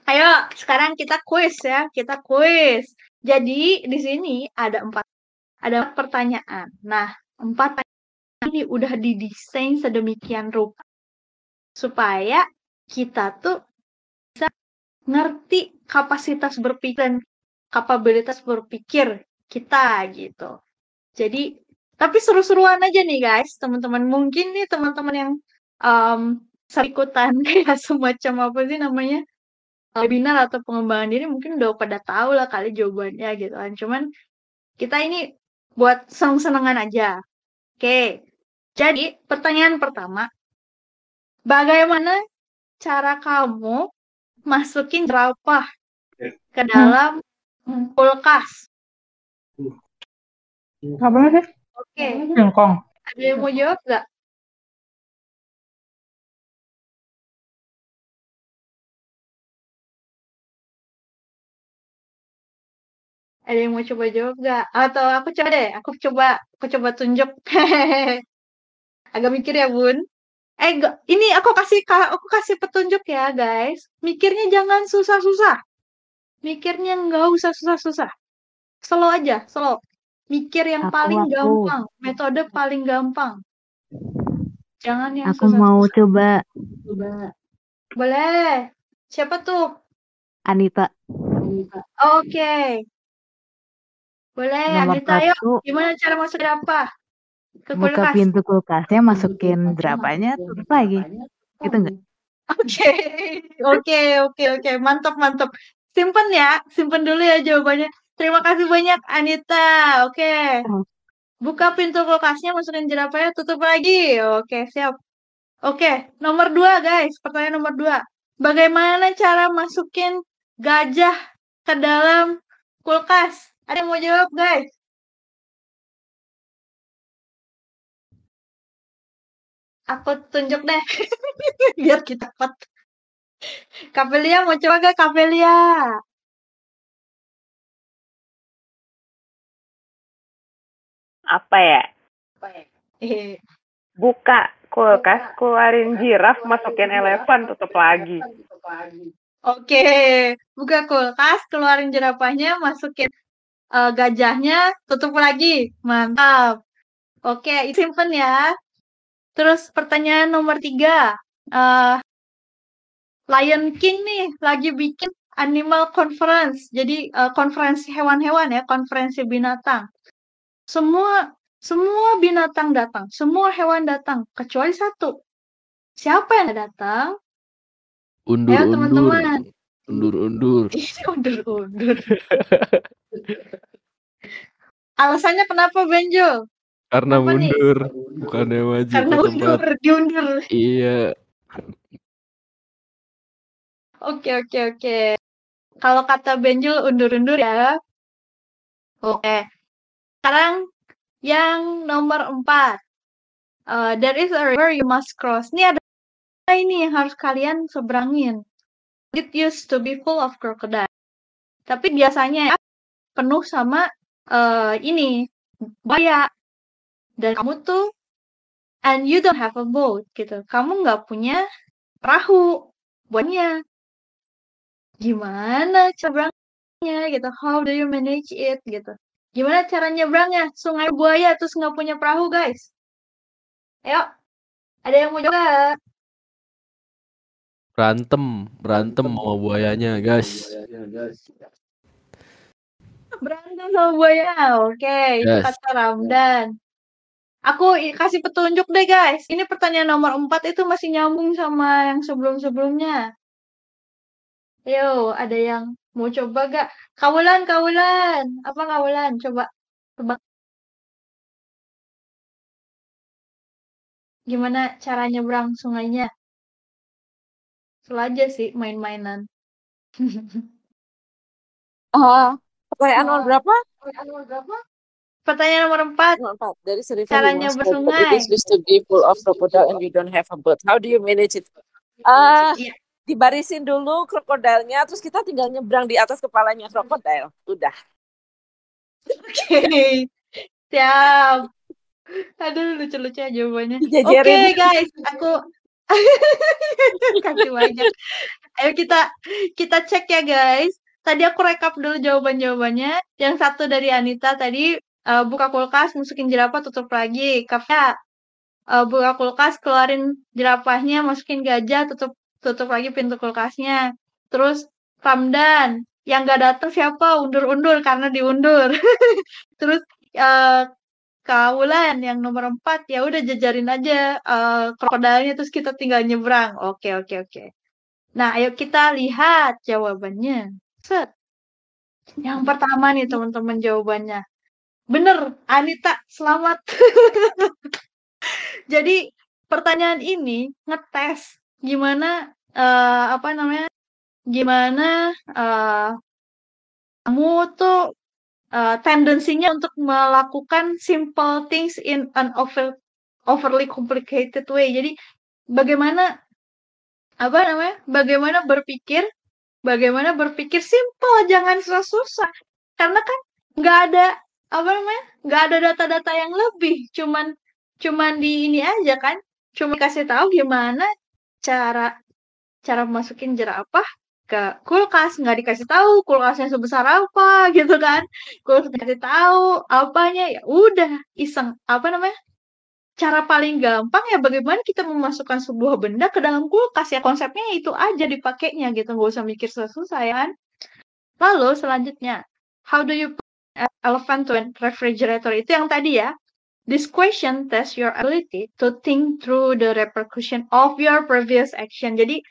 B: ayo sekarang kita kuis ya, kita kuis. Jadi di sini ada empat ada pertanyaan. Nah, empat pertanyaan ini udah didesain sedemikian rupa supaya kita tuh bisa ngerti kapasitas berpikir dan kapabilitas berpikir kita gitu. Jadi, tapi seru-seruan aja nih guys, teman-teman. Mungkin nih teman-teman yang um, ikutan kayak semacam apa sih namanya webinar atau pengembangan diri mungkin udah pada tahu lah kali jawabannya gitu kan. Cuman kita ini buat seneng-senengan aja. Oke jadi pertanyaan pertama bagaimana cara kamu masukin jerapah ke hmm. dalam kulkas?
E: Apa sih?
B: Oke.
E: Singkong
B: ada yang mau jawab nggak Ada yang mau coba jawab gak? Atau aku coba deh, aku coba aku coba tunjuk. Agak mikir ya, Bun. Eh, ini aku kasih aku kasih petunjuk ya, guys. Mikirnya jangan susah-susah. Mikirnya nggak usah susah-susah. Slow aja, slow. Mikir yang aku, paling aku. gampang, metode paling gampang. Jangan yang
F: Aku susah, mau coba.
B: Coba. Boleh. Siapa tuh?
F: Anita.
B: Anita. Oke. Okay. Boleh, Nomor Anita, yuk. Gimana cara masuk apa?
F: Ke kulkas. Buka pintu kulkasnya, masukin drapanya, tutup lagi. Gitu enggak?
B: Oke, oke, oke, oke. Mantap, mantap. Simpen ya, simpen dulu ya jawabannya. Terima kasih banyak Anita. Oke.
F: Hmm.
B: Buka pintu kulkasnya, masukin jerapahnya, tutup lagi. Oke, siap. Oke, nomor dua guys. Pertanyaan nomor dua. Bagaimana cara masukin gajah ke dalam kulkas? Ada yang mau jawab guys? Aku tunjuk deh. Biar kita dapat. Kavelia mau coba gak Kavelia?
C: Apa ya?
B: Eh,
C: Buka kulkas, keluarin jiraf, masukin elephant, tutup lagi.
B: Oke, buka kulkas, keluarin jerapahnya, masukin eh, gajahnya, tutup lagi. Mantap. Oke, itu simpen ya. Terus pertanyaan nomor tiga. Eh, Lion King nih lagi bikin animal conference. Jadi eh, konferensi hewan-hewan ya, konferensi binatang. Semua semua binatang datang, semua hewan datang, kecuali satu. Siapa yang datang?
E: Undur, undur.
B: teman-teman.
E: Undur, undur.
B: Undur-undur. Alasannya kenapa Benjo?
E: Karena
B: Apa nih?
E: mundur, bukannya maju
B: Karena
E: ke tempat.
B: undur, diundur.
E: Iya,
B: Oke, oke, oke. Kalau kata Benjul undur-undur ya. Oke. Sekarang yang nomor empat. Uh, there is a river you must cross. Ini ada ini yang harus kalian seberangin. It used to be full of crocodile. Tapi biasanya ya, penuh sama uh, ini buaya. Dan kamu tuh and you don't have a boat gitu. Kamu nggak punya perahu buatnya. Gimana cara nyebrangnya gitu? How do you manage it gitu? Gimana cara nyebrangnya? Sungai buaya terus nggak punya perahu guys? Ayo, ada yang mau coba?
E: Berantem, berantem sama buayanya, guys.
B: Berantem sama buaya. Oke, itu
E: Yes.
B: kata Ramdan. Aku kasih petunjuk deh guys. Ini pertanyaan nomor 4 itu masih nyambung sama yang sebelum-sebelumnya. Yo, ada yang mau coba gak? Kawulan, kawulan. Apa kawulan? Coba. Coba. Gimana cara nyebrang sungainya? Seru aja sih main-mainan.
A: Ah, pertanyaan nomor berapa?
B: Pertanyaan nomor 4.
A: Nomor empat. Dari river
B: Caranya bersungai.
A: It is used to be full of crocodile and you don't have a boat. How do you manage it? Ah,
B: Iya.
A: dibarisin dulu krokodilnya, terus kita tinggal nyebrang di atas kepalanya krokodil. Udah.
B: Oke. Siap. Aduh, lucu-lucu aja jawabannya. Oke,
A: Dijajarin.
B: guys. Aku kasih banyak. Ayo kita kita cek ya, guys. Tadi aku rekap dulu jawaban-jawabannya. Yang satu dari Anita tadi eh, buka kulkas, masukin jerapah, tutup lagi. Kapnya eh, buka kulkas, keluarin jerapahnya, masukin gajah, tutup tutup lagi pintu kulkasnya. Terus Ramdan, yang gak datang siapa? Undur-undur karena diundur. Terus Kaulan yang nomor empat ya udah jajarin aja eh krokodilnya terus kita tinggal nyebrang. Oke oke oke. Nah ayo kita lihat jawabannya. Set. Yang pertama nih teman-teman jawabannya. Bener, Anita, selamat. Jadi pertanyaan ini ngetes gimana eh, apa namanya? Gimana eh, kamu tuh eh, tendensinya untuk melakukan simple things in an over, overly complicated way. Jadi bagaimana apa namanya? Bagaimana berpikir, bagaimana berpikir simple, jangan susah-susah. Karena kan nggak ada apa namanya? nggak ada data-data yang lebih, cuman cuman di ini aja kan, cuma kasih tahu gimana cara cara masukin jerapah ke kulkas nggak dikasih tahu kulkasnya sebesar apa gitu kan. Kulkas dikasih tahu apanya ya udah iseng. Apa namanya? Cara paling gampang ya bagaimana kita memasukkan sebuah benda ke dalam kulkas ya. Konsepnya itu aja dipakainya gitu nggak usah mikir susah-susah ya kan. Lalu selanjutnya how do you put an elephant to refrigerator? Itu yang tadi ya. This question tests your ability to think through the repercussion of your previous action. Jadi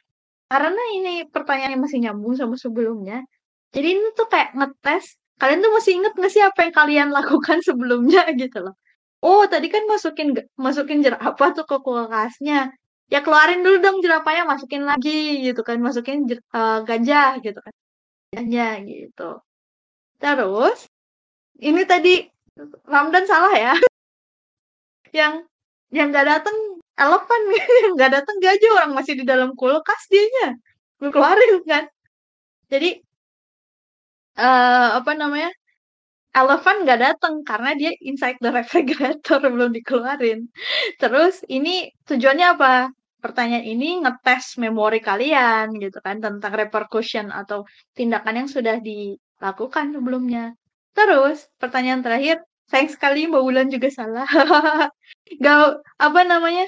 B: karena ini pertanyaannya masih nyambung sama sebelumnya, jadi ini tuh kayak ngetes kalian tuh masih inget nggak sih apa yang kalian lakukan sebelumnya gitu loh. Oh, tadi kan masukin masukin jerapah tuh ke kulkasnya. Ya keluarin dulu dong jerapahnya, masukin lagi gitu kan, masukin jer, uh, gajah gitu kan. Gajah gitu. Terus ini tadi Ramdan salah ya. yang yang nggak datang elephant yang nggak datang gajah orang masih di dalam kulkas dianya. Belum keluarin kan? Jadi uh, apa namanya elephant nggak datang karena dia inside the refrigerator belum dikeluarin. Terus ini tujuannya apa? Pertanyaan ini ngetes memori kalian gitu kan tentang repercussion atau tindakan yang sudah dilakukan sebelumnya. Terus pertanyaan terakhir sayang sekali Mbak Wulan juga salah. Gak apa namanya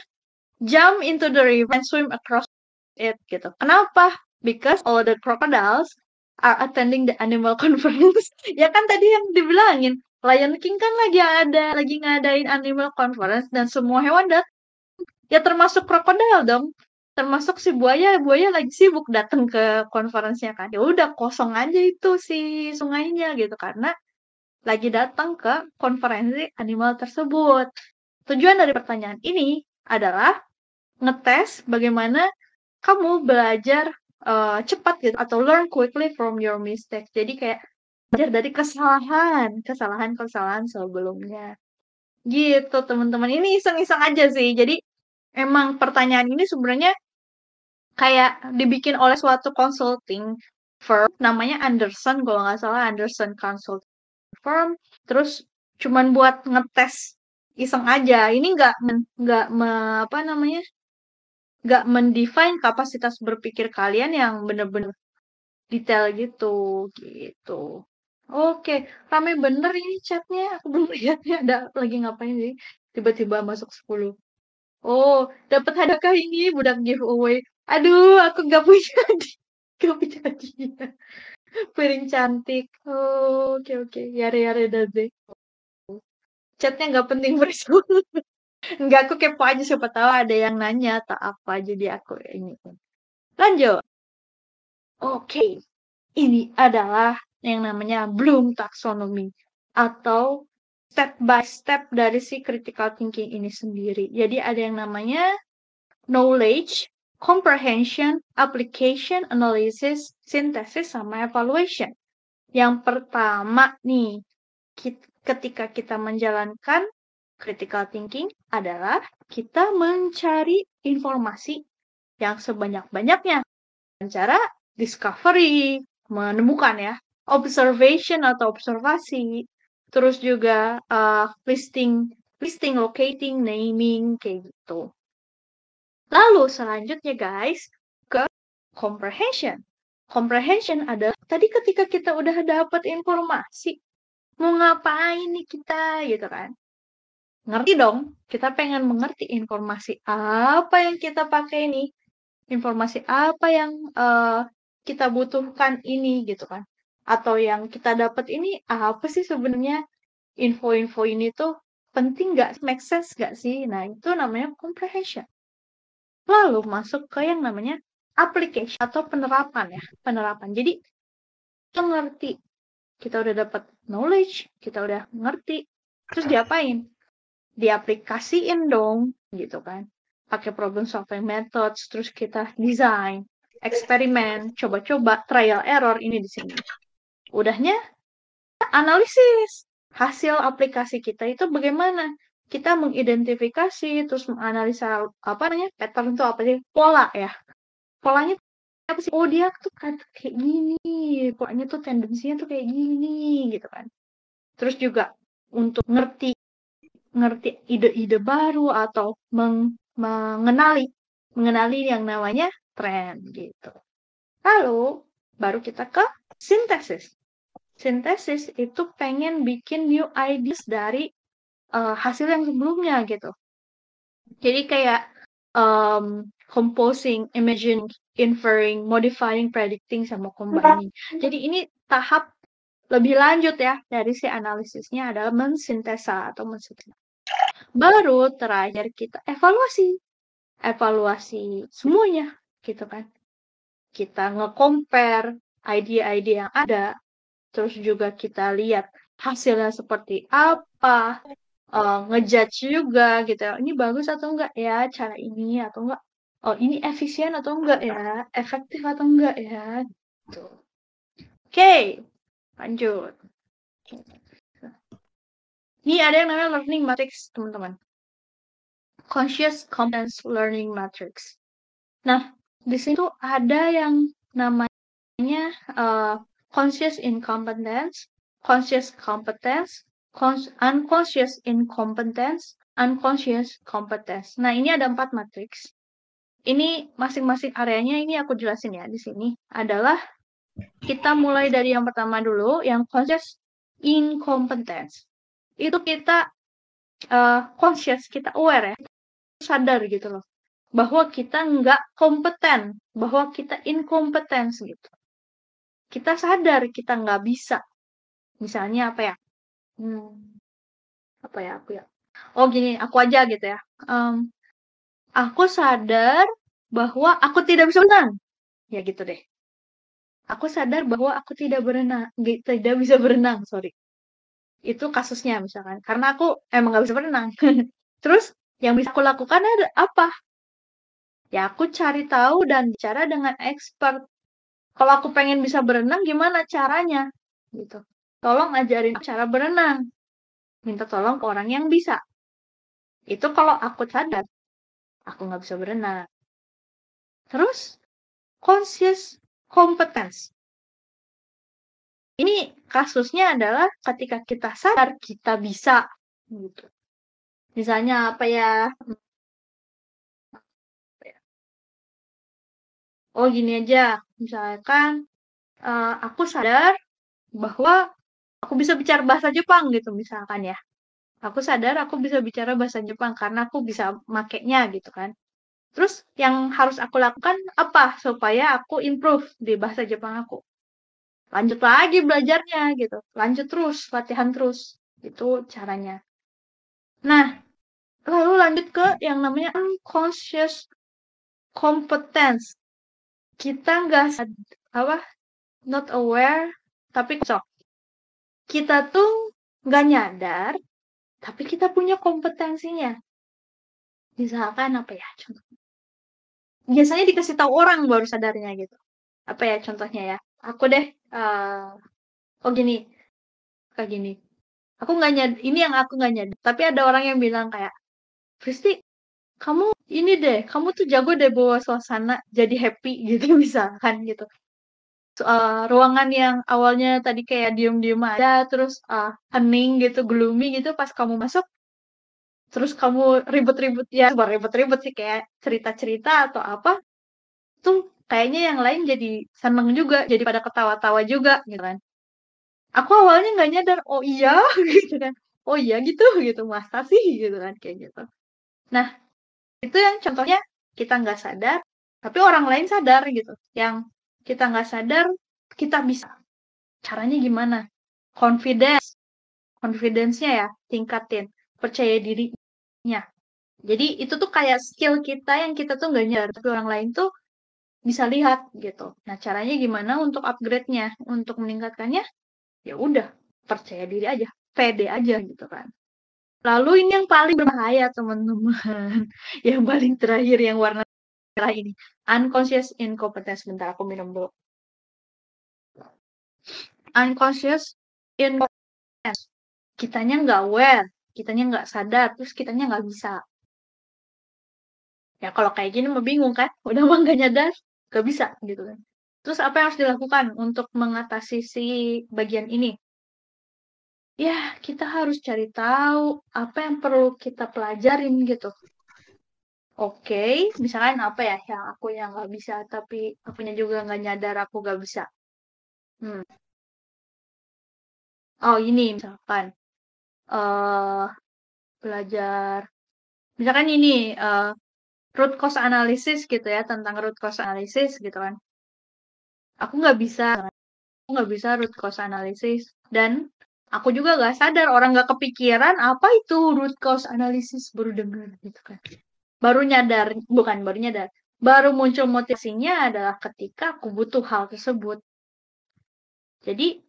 B: jump into the river and swim across it gitu. Kenapa? Because all the crocodiles are attending the animal conference. Ya kan tadi yang dibilangin Lion King kan lagi ada lagi ngadain animal conference dan semua hewan datang ya termasuk krokodil dong. Termasuk si buaya buaya lagi sibuk datang ke konferensinya kan. Ya udah kosong aja itu si sungainya gitu karena lagi datang ke konferensi animal tersebut. Tujuan dari pertanyaan ini adalah ngetes bagaimana kamu belajar uh, cepat gitu atau learn quickly from your mistakes. Jadi kayak belajar dari kesalahan kesalahan kesalahan sebelumnya. Gitu teman-teman. Ini iseng-iseng aja sih. Jadi emang pertanyaan ini sebenarnya kayak dibikin oleh suatu consulting firm. Namanya Anderson kalau nggak salah. Anderson Consulting Firm. Terus cuman buat ngetes iseng aja. Ini nggak nggak apa namanya nggak mendefine kapasitas berpikir kalian yang bener-bener detail gitu gitu oke rame bener ini chatnya aku belum lihatnya ada lagi ngapain sih tiba-tiba masuk 10 Oh, dapat hadiah ini budak giveaway. Aduh, aku gak punya gak punya hadiah. Piring cantik. Oh, oke oke. Yare yare dade. Chatnya nggak penting bersama. Enggak, aku kepo aja siapa tahu ada yang nanya atau apa jadi aku ini. Lanjut. Oke. Okay. Ini adalah yang namanya Bloom taxonomy atau step by step dari si critical thinking ini sendiri. Jadi ada yang namanya knowledge, comprehension, application, analysis, synthesis, sama evaluation. Yang pertama nih, ketika kita menjalankan critical thinking adalah kita mencari informasi yang sebanyak-banyaknya. Cara discovery, menemukan ya, observation atau observasi, terus juga uh, listing listing locating naming kayak gitu. Lalu selanjutnya guys ke comprehension. Comprehension adalah tadi ketika kita udah dapat informasi mau ngapain nih kita gitu kan ngerti dong kita pengen mengerti informasi apa yang kita pakai nih informasi apa yang uh, kita butuhkan ini gitu kan atau yang kita dapat ini apa sih sebenarnya info-info ini tuh penting nggak, make sense nggak sih? Nah itu namanya comprehension. Lalu masuk ke yang namanya application atau penerapan ya, penerapan. Jadi kita ngerti, kita udah dapat knowledge, kita udah ngerti, terus diapain? Diaplikasiin dong, gitu kan. Pakai problem solving methods, terus kita design, eksperimen, coba-coba, trial error ini di sini. Udahnya analisis hasil aplikasi kita itu bagaimana? Kita mengidentifikasi terus menganalisa apa namanya pattern itu apa sih? Pola ya. Polanya apa sih? Oh dia tuh kan kayak gini polanya tuh tendensinya tuh kayak gini gitu kan. Terus juga untuk ngerti ngerti ide-ide baru atau meng, mengenali mengenali yang namanya tren gitu lalu baru kita ke sintesis sintesis itu pengen bikin new ideas dari uh, hasil yang sebelumnya gitu. Jadi kayak um, composing, imaging, inferring, modifying, predicting, sama combining. Jadi ini tahap lebih lanjut ya dari si analisisnya adalah mensintesa atau mensintesa. Baru terakhir kita evaluasi. Evaluasi semuanya gitu kan. Kita nge-compare ide-ide yang ada terus juga kita lihat hasilnya seperti apa, uh, ngejudge juga gitu ya, ini bagus atau enggak ya cara ini atau enggak, oh ini efisien atau enggak ya, efektif atau enggak ya, gitu. Oke, lanjut. Ini ada yang namanya learning matrix, teman-teman. Conscious competence learning matrix. Nah, di sini tuh ada yang namanya uh, conscious incompetence, conscious competence, cons unconscious incompetence, unconscious competence. Nah, ini ada empat matriks. Ini masing-masing areanya ini aku jelasin ya di sini adalah kita mulai dari yang pertama dulu, yang conscious incompetence. Itu kita uh, conscious, kita aware ya, sadar gitu loh bahwa kita nggak kompeten, bahwa kita inkompeten gitu. Kita sadar kita nggak bisa. Misalnya apa ya? Hmm, apa ya aku ya? Oh gini, aku aja gitu ya. Um, aku sadar bahwa aku tidak bisa berenang. Ya gitu deh. Aku sadar bahwa aku tidak berenang, tidak bisa berenang, sorry. Itu kasusnya misalkan. Karena aku emang nggak bisa berenang. Terus yang bisa aku lakukan ada apa? Ya aku cari tahu dan bicara dengan expert. Kalau aku pengen bisa berenang, gimana caranya? Gitu. Tolong ajarin cara berenang. Minta tolong ke orang yang bisa. Itu kalau aku sadar, aku nggak bisa berenang. Terus, conscious competence. Ini kasusnya adalah ketika kita sadar kita bisa. Gitu. Misalnya apa ya? oh gini aja, misalkan uh, aku sadar bahwa aku bisa bicara bahasa Jepang gitu misalkan ya. Aku sadar aku bisa bicara bahasa Jepang karena aku bisa makainya gitu kan. Terus yang harus aku lakukan apa supaya aku improve di bahasa Jepang aku? Lanjut lagi belajarnya gitu. Lanjut terus, latihan terus. Itu caranya. Nah, lalu lanjut ke yang namanya unconscious competence. Kita nggak apa? Not aware tapi sok kita tuh nggak nyadar tapi kita punya kompetensinya. Misalkan apa ya contoh. Biasanya dikasih tahu orang baru sadarnya gitu. Apa ya contohnya ya aku deh uh, oh gini kayak gini aku nggak nyad ini yang aku nggak nyadar tapi ada orang yang bilang kayak Kristi kamu ini deh, kamu tuh jago deh bawa suasana jadi happy gitu misalkan gitu. Uh, ruangan yang awalnya tadi kayak diem-diem aja, terus uh, hening gitu, gloomy gitu, pas kamu masuk, terus kamu ribet-ribet ya, bukan ribet-ribet sih kayak cerita-cerita atau apa, tuh kayaknya yang lain jadi seneng juga, jadi pada ketawa-tawa juga gitu kan. Aku awalnya nggak nyadar, oh iya gitu kan, oh iya gitu gitu, masa sih gitu kan kayak gitu. Nah, itu yang contohnya kita nggak sadar, tapi orang lain sadar gitu. Yang kita nggak sadar, kita bisa. Caranya gimana? Confidence. Confidence-nya ya, tingkatin. Percaya dirinya. Jadi itu tuh kayak skill kita yang kita tuh nggak nyadar, tapi orang lain tuh bisa lihat gitu. Nah, caranya gimana untuk upgrade-nya, untuk meningkatkannya? Ya udah, percaya diri aja, pede aja gitu kan. Lalu ini yang paling berbahaya teman-teman. yang paling terakhir yang warna merah ini. Unconscious incompetence. Bentar aku minum dulu. Unconscious incompetence. Kitanya nggak aware. Kitanya nggak sadar. Terus kitanya nggak bisa. Ya kalau kayak gini mau bingung kan. Udah mah nggak nyadar. Nggak bisa gitu kan. Terus apa yang harus dilakukan untuk mengatasi si bagian ini? ya kita harus cari tahu apa yang perlu kita pelajarin gitu. Oke, okay, misalkan apa ya yang aku yang nggak bisa tapi akunya juga nggak nyadar aku nggak bisa. Hmm. Oh ini misalkan uh, belajar, misalkan ini uh, root cause analysis gitu ya tentang root cause analysis gitu kan. Aku nggak bisa, aku nggak bisa root cause analysis dan aku juga gak sadar orang gak kepikiran apa itu root cause analysis baru dengar gitu kan baru nyadar bukan baru nyadar baru muncul motivasinya adalah ketika aku butuh hal tersebut jadi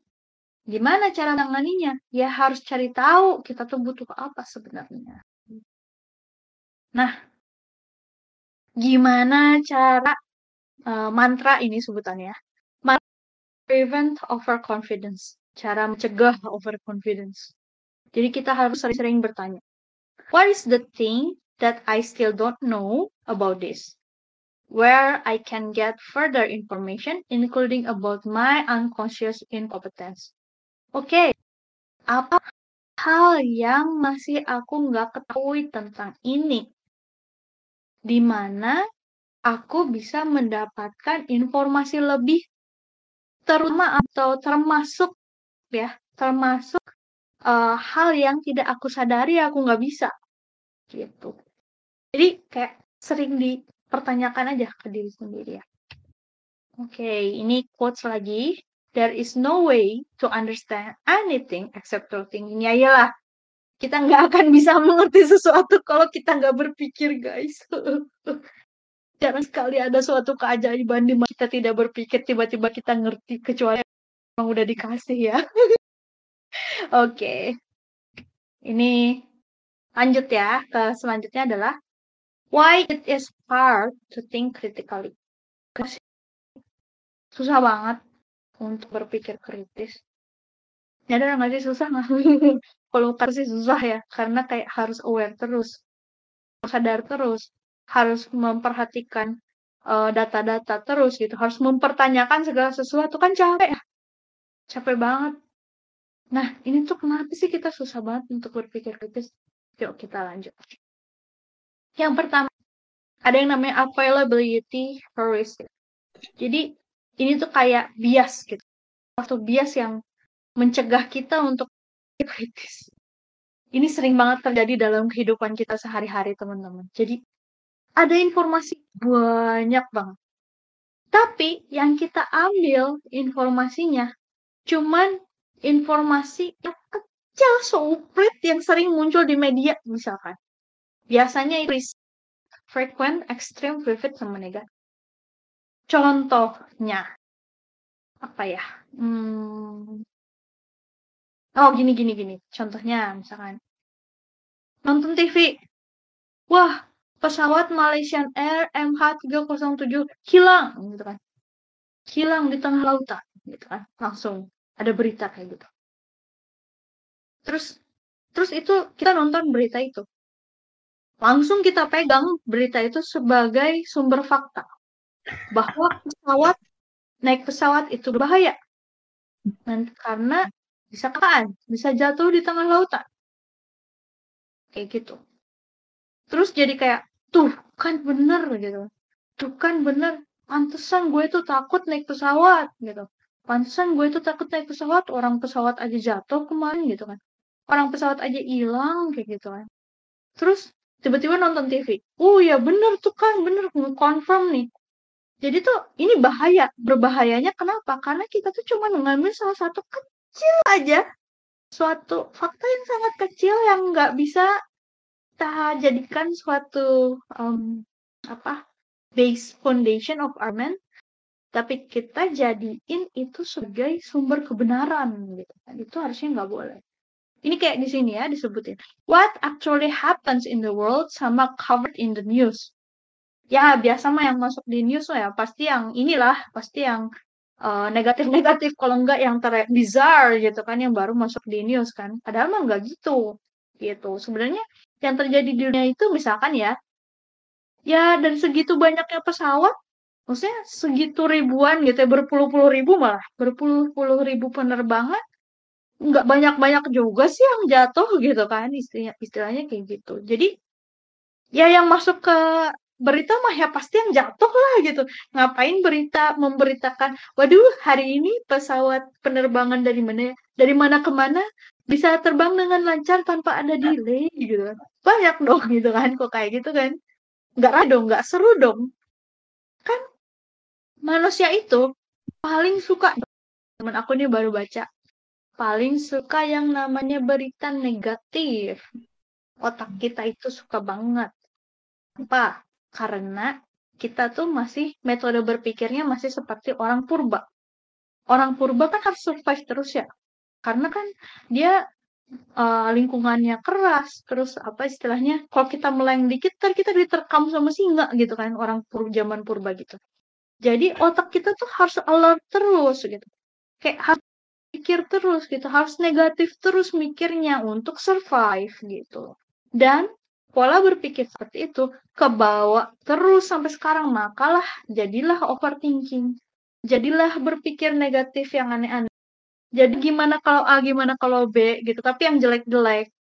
B: Gimana cara menanganinya? Ya harus cari tahu kita tuh butuh apa sebenarnya. Nah, gimana cara uh, mantra ini sebutannya? Mantra prevent overconfidence. Cara mencegah overconfidence. Jadi kita harus sering-sering bertanya, what is the thing that I still don't know about this? Where I can get further information, including about my unconscious incompetence. Oke, okay. apa hal yang masih aku nggak ketahui tentang ini? Di mana aku bisa mendapatkan informasi lebih terutama atau termasuk ya termasuk uh, hal yang tidak aku sadari aku nggak bisa gitu. Jadi kayak sering dipertanyakan aja ke diri sendiri ya. Oke okay, ini quotes lagi. There is no way to understand anything except through thinking. Ya iyalah kita nggak akan bisa mengerti sesuatu kalau kita nggak berpikir guys jarang sekali ada suatu keajaiban di mana kita tidak berpikir tiba-tiba kita ngerti kecuali yang udah dikasih ya. Oke. Okay. Ini lanjut ya ke selanjutnya adalah why it is hard to think critically. Susah banget untuk berpikir kritis. Ya ada nggak sih susah nggak? Kalau sih susah ya, karena kayak harus aware terus, sadar terus, harus memperhatikan data-data uh, terus gitu, harus mempertanyakan segala sesuatu kan capek ya, capek banget. Nah ini tuh kenapa sih kita susah banget untuk berpikir kritis? Yuk kita lanjut. Yang pertama ada yang namanya availability heuristic. Jadi ini tuh kayak bias gitu, atau bias yang mencegah kita untuk kritis. Ini sering banget terjadi dalam kehidupan kita sehari-hari teman-teman. Jadi ada informasi banyak banget. Tapi yang kita ambil informasinya cuman informasi yang kecil soprit yang sering muncul di media misalkan. Biasanya itu frequent, extreme, vivid, sama negatif. Contohnya apa ya? Hmm. Oh gini gini gini. Contohnya misalkan nonton TV. Wah pesawat Malaysian Air MH307 hilang gitu kan. Hilang di tengah lautan gitu kan. Langsung ada berita kayak gitu. Terus terus itu kita nonton berita itu. Langsung kita pegang berita itu sebagai sumber fakta bahwa pesawat naik pesawat itu berbahaya. Nanti karena bisa kan, bisa jatuh di tengah lautan. Kayak gitu. Terus jadi kayak tuh kan bener gitu. Tuh kan bener. Pantesan gue tuh takut naik pesawat gitu. Pantesan gue tuh takut naik pesawat orang pesawat aja jatuh kemarin gitu kan. Orang pesawat aja hilang kayak gitu kan. Terus tiba-tiba nonton TV oh ya bener tuh kan bener. Confirm nih. Jadi tuh ini bahaya. Berbahayanya kenapa? Karena kita tuh cuma mengambil salah satu kecil aja. Suatu fakta yang sangat kecil yang nggak bisa kita jadikan suatu um, apa base foundation of our tapi kita jadiin itu sebagai sumber kebenaran gitu kan. Itu harusnya nggak boleh. Ini kayak di sini ya disebutin. What actually happens in the world sama covered in the news? Ya biasa mah yang masuk di news ya pasti yang inilah pasti yang uh, negatif-negatif kalau enggak yang ter bizarre gitu kan yang baru masuk di news kan padahal mah enggak gitu gitu sebenarnya yang terjadi di dunia itu misalkan ya, ya dari segitu banyaknya pesawat, maksudnya segitu ribuan gitu ya, berpuluh-puluh ribu malah, berpuluh-puluh ribu penerbangan, nggak banyak-banyak juga sih yang jatuh gitu kan, istilahnya, istilahnya kayak gitu. Jadi, ya yang masuk ke berita mah ya pasti yang jatuh lah gitu. Ngapain berita memberitakan, waduh hari ini pesawat penerbangan dari mana dari mana ke mana bisa terbang dengan lancar tanpa ada delay gitu kan. Banyak dong gitu kan kok kayak gitu kan. Nggak rado, nggak seru dong. Kan manusia itu paling suka teman aku nih baru baca paling suka yang namanya berita negatif. Otak kita itu suka banget. Apa? Karena kita tuh masih metode berpikirnya masih seperti orang purba. Orang purba kan harus survive terus ya Karena kan dia uh, lingkungannya keras, terus apa istilahnya? Kalau kita meleng dikit, ntar kita diterkam sama singa gitu kan, orang pur zaman purba gitu. Jadi otak kita tuh harus alert terus gitu. Kayak harus pikir terus gitu, harus negatif terus mikirnya untuk survive gitu. Dan pola berpikir seperti itu kebawa terus sampai sekarang, makalah jadilah overthinking. Jadilah berpikir negatif yang aneh-aneh. Jadi gimana kalau A, gimana kalau B gitu, tapi yang jelek-jelek.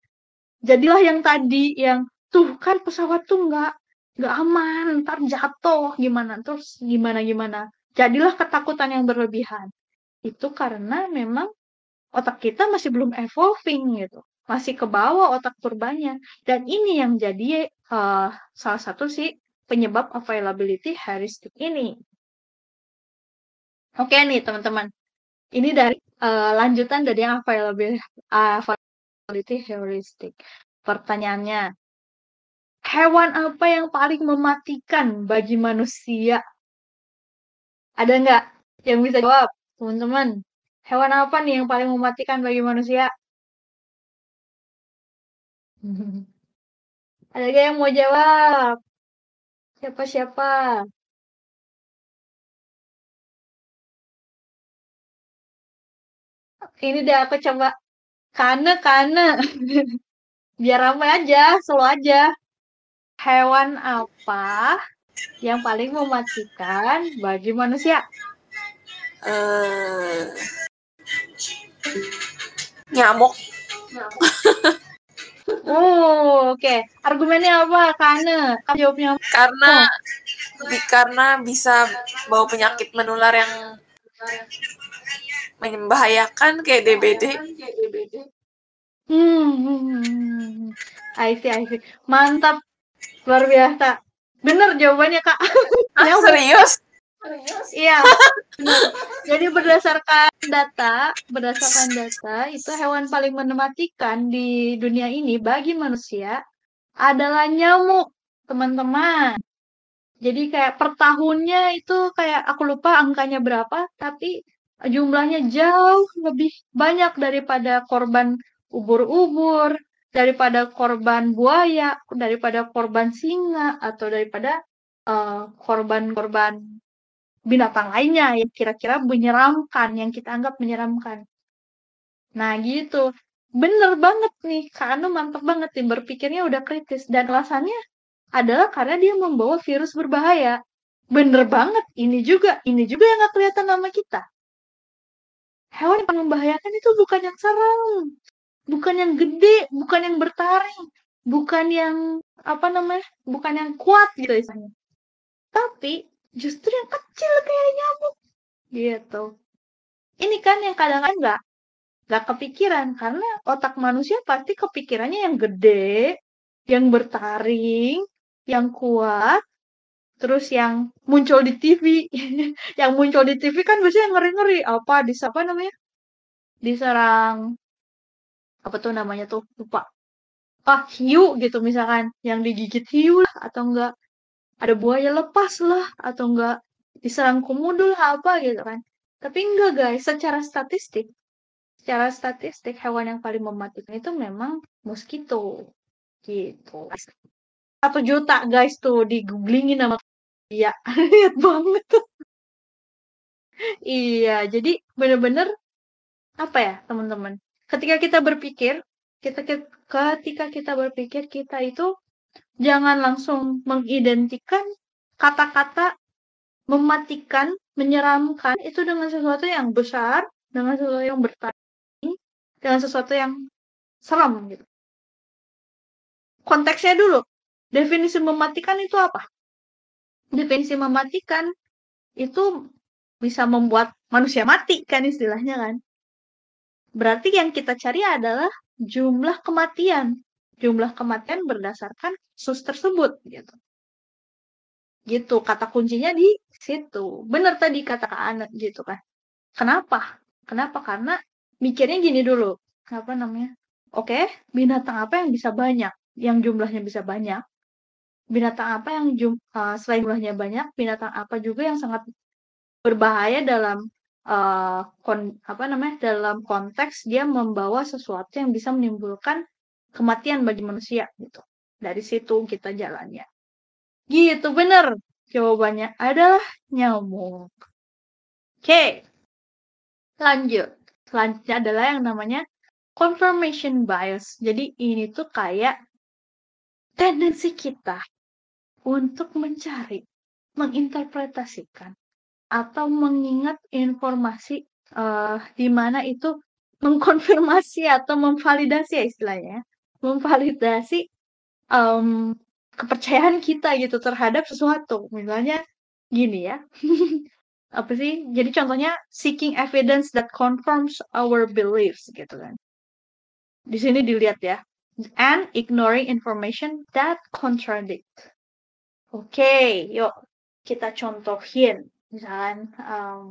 B: Jadilah yang tadi yang tuh kan pesawat tuh nggak nggak aman, ntar jatuh gimana, terus gimana gimana. Jadilah ketakutan yang berlebihan. Itu karena memang otak kita masih belum evolving gitu, masih ke bawah otak purbanya. Dan ini yang jadi uh, salah satu sih penyebab availability heuristic ini. Oke nih teman-teman, ini dari uh, lanjutan dari yang availability, availability heuristic. Pertanyaannya, hewan apa yang paling mematikan bagi manusia? Ada nggak yang bisa jawab, teman-teman? Hewan apa nih yang paling mematikan bagi manusia? Ada nggak yang mau jawab? Siapa-siapa? Ini deh aku coba Kane, kane. Biar ramai aja, selalu aja. Hewan apa yang paling mematikan bagi manusia?
A: Eh, nyamuk.
B: Oh, oke. Argumennya apa, Kane? Kamu jawabnya apa?
A: Karena bi- karena bisa bawa penyakit menular yang membahayakan kayak DBD.
B: Hmm, I see, I see. Mantap. Luar biasa. Bener jawabannya, Kak.
A: Ah, serius?
B: Iya. Jadi berdasarkan data, berdasarkan data, itu hewan paling mematikan di dunia ini bagi manusia adalah nyamuk, teman-teman. Jadi kayak per tahunnya itu kayak aku lupa angkanya berapa, tapi jumlahnya jauh lebih banyak daripada korban ubur-ubur, daripada korban buaya, daripada korban singa, atau daripada eh, korban-korban binatang lainnya yang kira-kira menyeramkan, yang kita anggap menyeramkan. Nah gitu, bener banget nih, Kak Anu mantep banget nih, berpikirnya udah kritis. Dan alasannya adalah karena dia membawa virus berbahaya. Bener banget, ini juga, ini juga yang gak kelihatan nama kita. Hewan yang membahayakan itu bukan yang serem, bukan yang gede, bukan yang bertaring, bukan yang apa namanya, bukan yang kuat gitu istilahnya. Tapi justru yang kecil kayak nyamuk gitu. Ini kan yang kadang-kadang nggak nggak kepikiran karena otak manusia pasti kepikirannya yang gede, yang bertaring, yang kuat, terus yang muncul di TV. yang muncul di TV kan biasanya ngeri-ngeri apa di apa namanya? Diserang apa tuh namanya tuh lupa. Ah, hiu gitu misalkan, yang digigit hiu lah atau enggak ada buaya lepas lah atau enggak diserang komodo lah apa gitu kan. Tapi enggak guys, secara statistik, secara statistik hewan yang paling mematikan itu memang mosquito gitu. Satu juta guys tuh di googlingin sama iya, lihat banget iya, jadi bener-bener apa ya teman-teman? Ketika kita berpikir, kita ketika kita berpikir kita itu jangan langsung mengidentikan kata-kata mematikan, menyeramkan itu dengan sesuatu yang besar, dengan sesuatu yang bertani, dengan sesuatu yang seram gitu. Konteksnya dulu, definisi mematikan itu apa? Definisi mematikan itu bisa membuat manusia mati kan istilahnya kan. Berarti yang kita cari adalah jumlah kematian jumlah kematian berdasarkan sus tersebut gitu. Gitu, kata kuncinya di situ. Benar tadi kata Kak Ana gitu kan. Kenapa? Kenapa? Karena mikirnya gini dulu. Apa namanya? Oke, binatang apa yang bisa banyak? Yang jumlahnya bisa banyak? Binatang apa yang jum, uh, selain jumlahnya banyak, binatang apa juga yang sangat berbahaya dalam uh, kon, apa namanya dalam konteks dia membawa sesuatu yang bisa menimbulkan kematian bagi manusia gitu. Dari situ kita jalannya. Gitu bener. Jawabannya adalah nyamuk. Oke. Lanjut. Selanjutnya adalah yang namanya confirmation bias. Jadi ini tuh kayak tendensi kita untuk mencari, menginterpretasikan, atau mengingat informasi uh, di mana itu mengkonfirmasi atau memvalidasi ya istilahnya, memvalidasi um, kepercayaan kita gitu terhadap sesuatu. Misalnya gini ya, apa sih? Jadi contohnya seeking evidence that confirms our beliefs gitu kan. Di sini dilihat ya, and ignoring information that contradict. Oke, okay, yuk kita contohin. Misalkan um,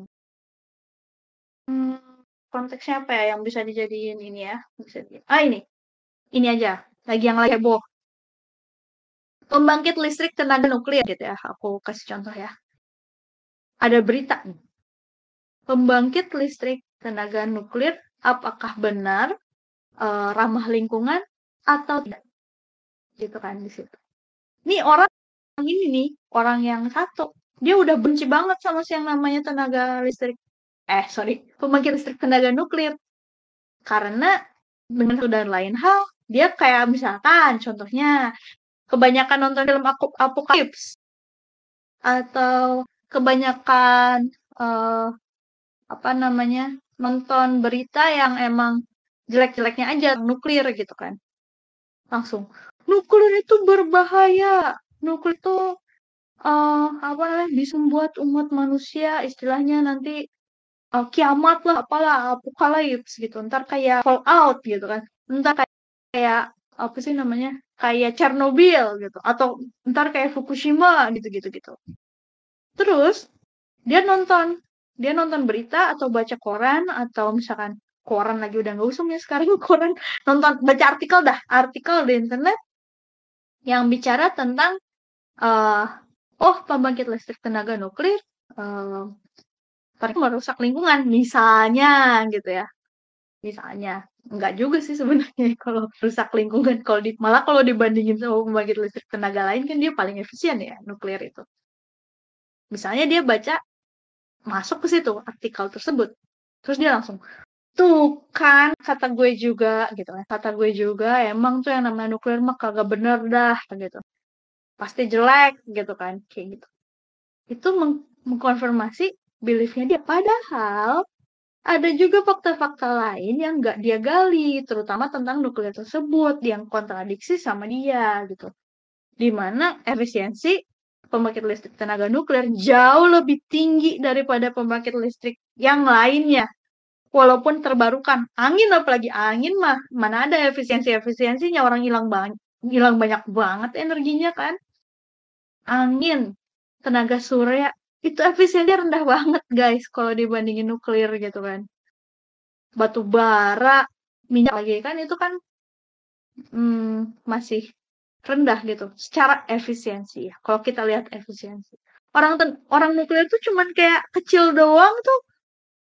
B: konteksnya apa ya yang bisa dijadiin ini ya? Bisa ah ini, ini aja. Lagi yang lagi heboh. Pembangkit listrik tenaga nuklir gitu ya. Aku kasih contoh ya. Ada berita nih. Pembangkit listrik tenaga nuklir apakah benar uh, ramah lingkungan atau tidak? Gitu kan di situ. Nih orang ini nih, orang yang satu, dia udah benci banget sama si yang namanya tenaga listrik. Eh, sorry, pembangkit listrik tenaga nuklir. Karena dengan satu dan lain hal, dia kayak misalkan contohnya kebanyakan nonton film apokalips atau kebanyakan uh, apa namanya nonton berita yang emang jelek-jeleknya aja nuklir gitu kan. Langsung nuklir itu berbahaya. Nuklir itu uh, apa namanya bisa membuat umat manusia istilahnya nanti uh, kiamat lah apalah apokalips gitu. Ntar kayak fallout gitu kan. Ntar kayak, kayak apa sih namanya kayak Chernobyl gitu atau ntar kayak Fukushima gitu-gitu gitu. Terus dia nonton dia nonton berita atau baca koran atau misalkan koran lagi udah nggak usum ya sekarang koran nonton baca artikel dah artikel di internet yang bicara tentang uh, oh pembangkit listrik tenaga nuklir uh, merusak lingkungan misalnya gitu ya misalnya. Enggak juga sih sebenarnya kalau rusak lingkungan. Kalau di, malah kalau dibandingin sama pembangkit listrik tenaga lain kan dia paling efisien ya nuklir itu. Misalnya dia baca masuk ke situ artikel tersebut, terus dia langsung tuh kan kata gue juga gitu kan. Kata gue juga emang tuh yang namanya nuklir mah kagak bener dah gitu. Pasti jelek gitu kan kayak gitu. Itu meng mengkonfirmasi beliefnya dia. Padahal ada juga fakta-fakta lain yang nggak dia gali, terutama tentang nuklir tersebut yang kontradiksi sama dia gitu. Di mana efisiensi pembangkit listrik tenaga nuklir jauh lebih tinggi daripada pembangkit listrik yang lainnya. Walaupun terbarukan, angin apalagi angin mah mana ada efisiensi-efisiensinya orang hilang banyak hilang banyak banget energinya kan. Angin, tenaga surya itu efisiennya rendah banget guys kalau dibandingin nuklir gitu kan. Batu bara minyak lagi kan itu kan hmm, masih rendah gitu secara efisiensi ya kalau kita lihat efisiensi. Orang orang nuklir tuh cuman kayak kecil doang tuh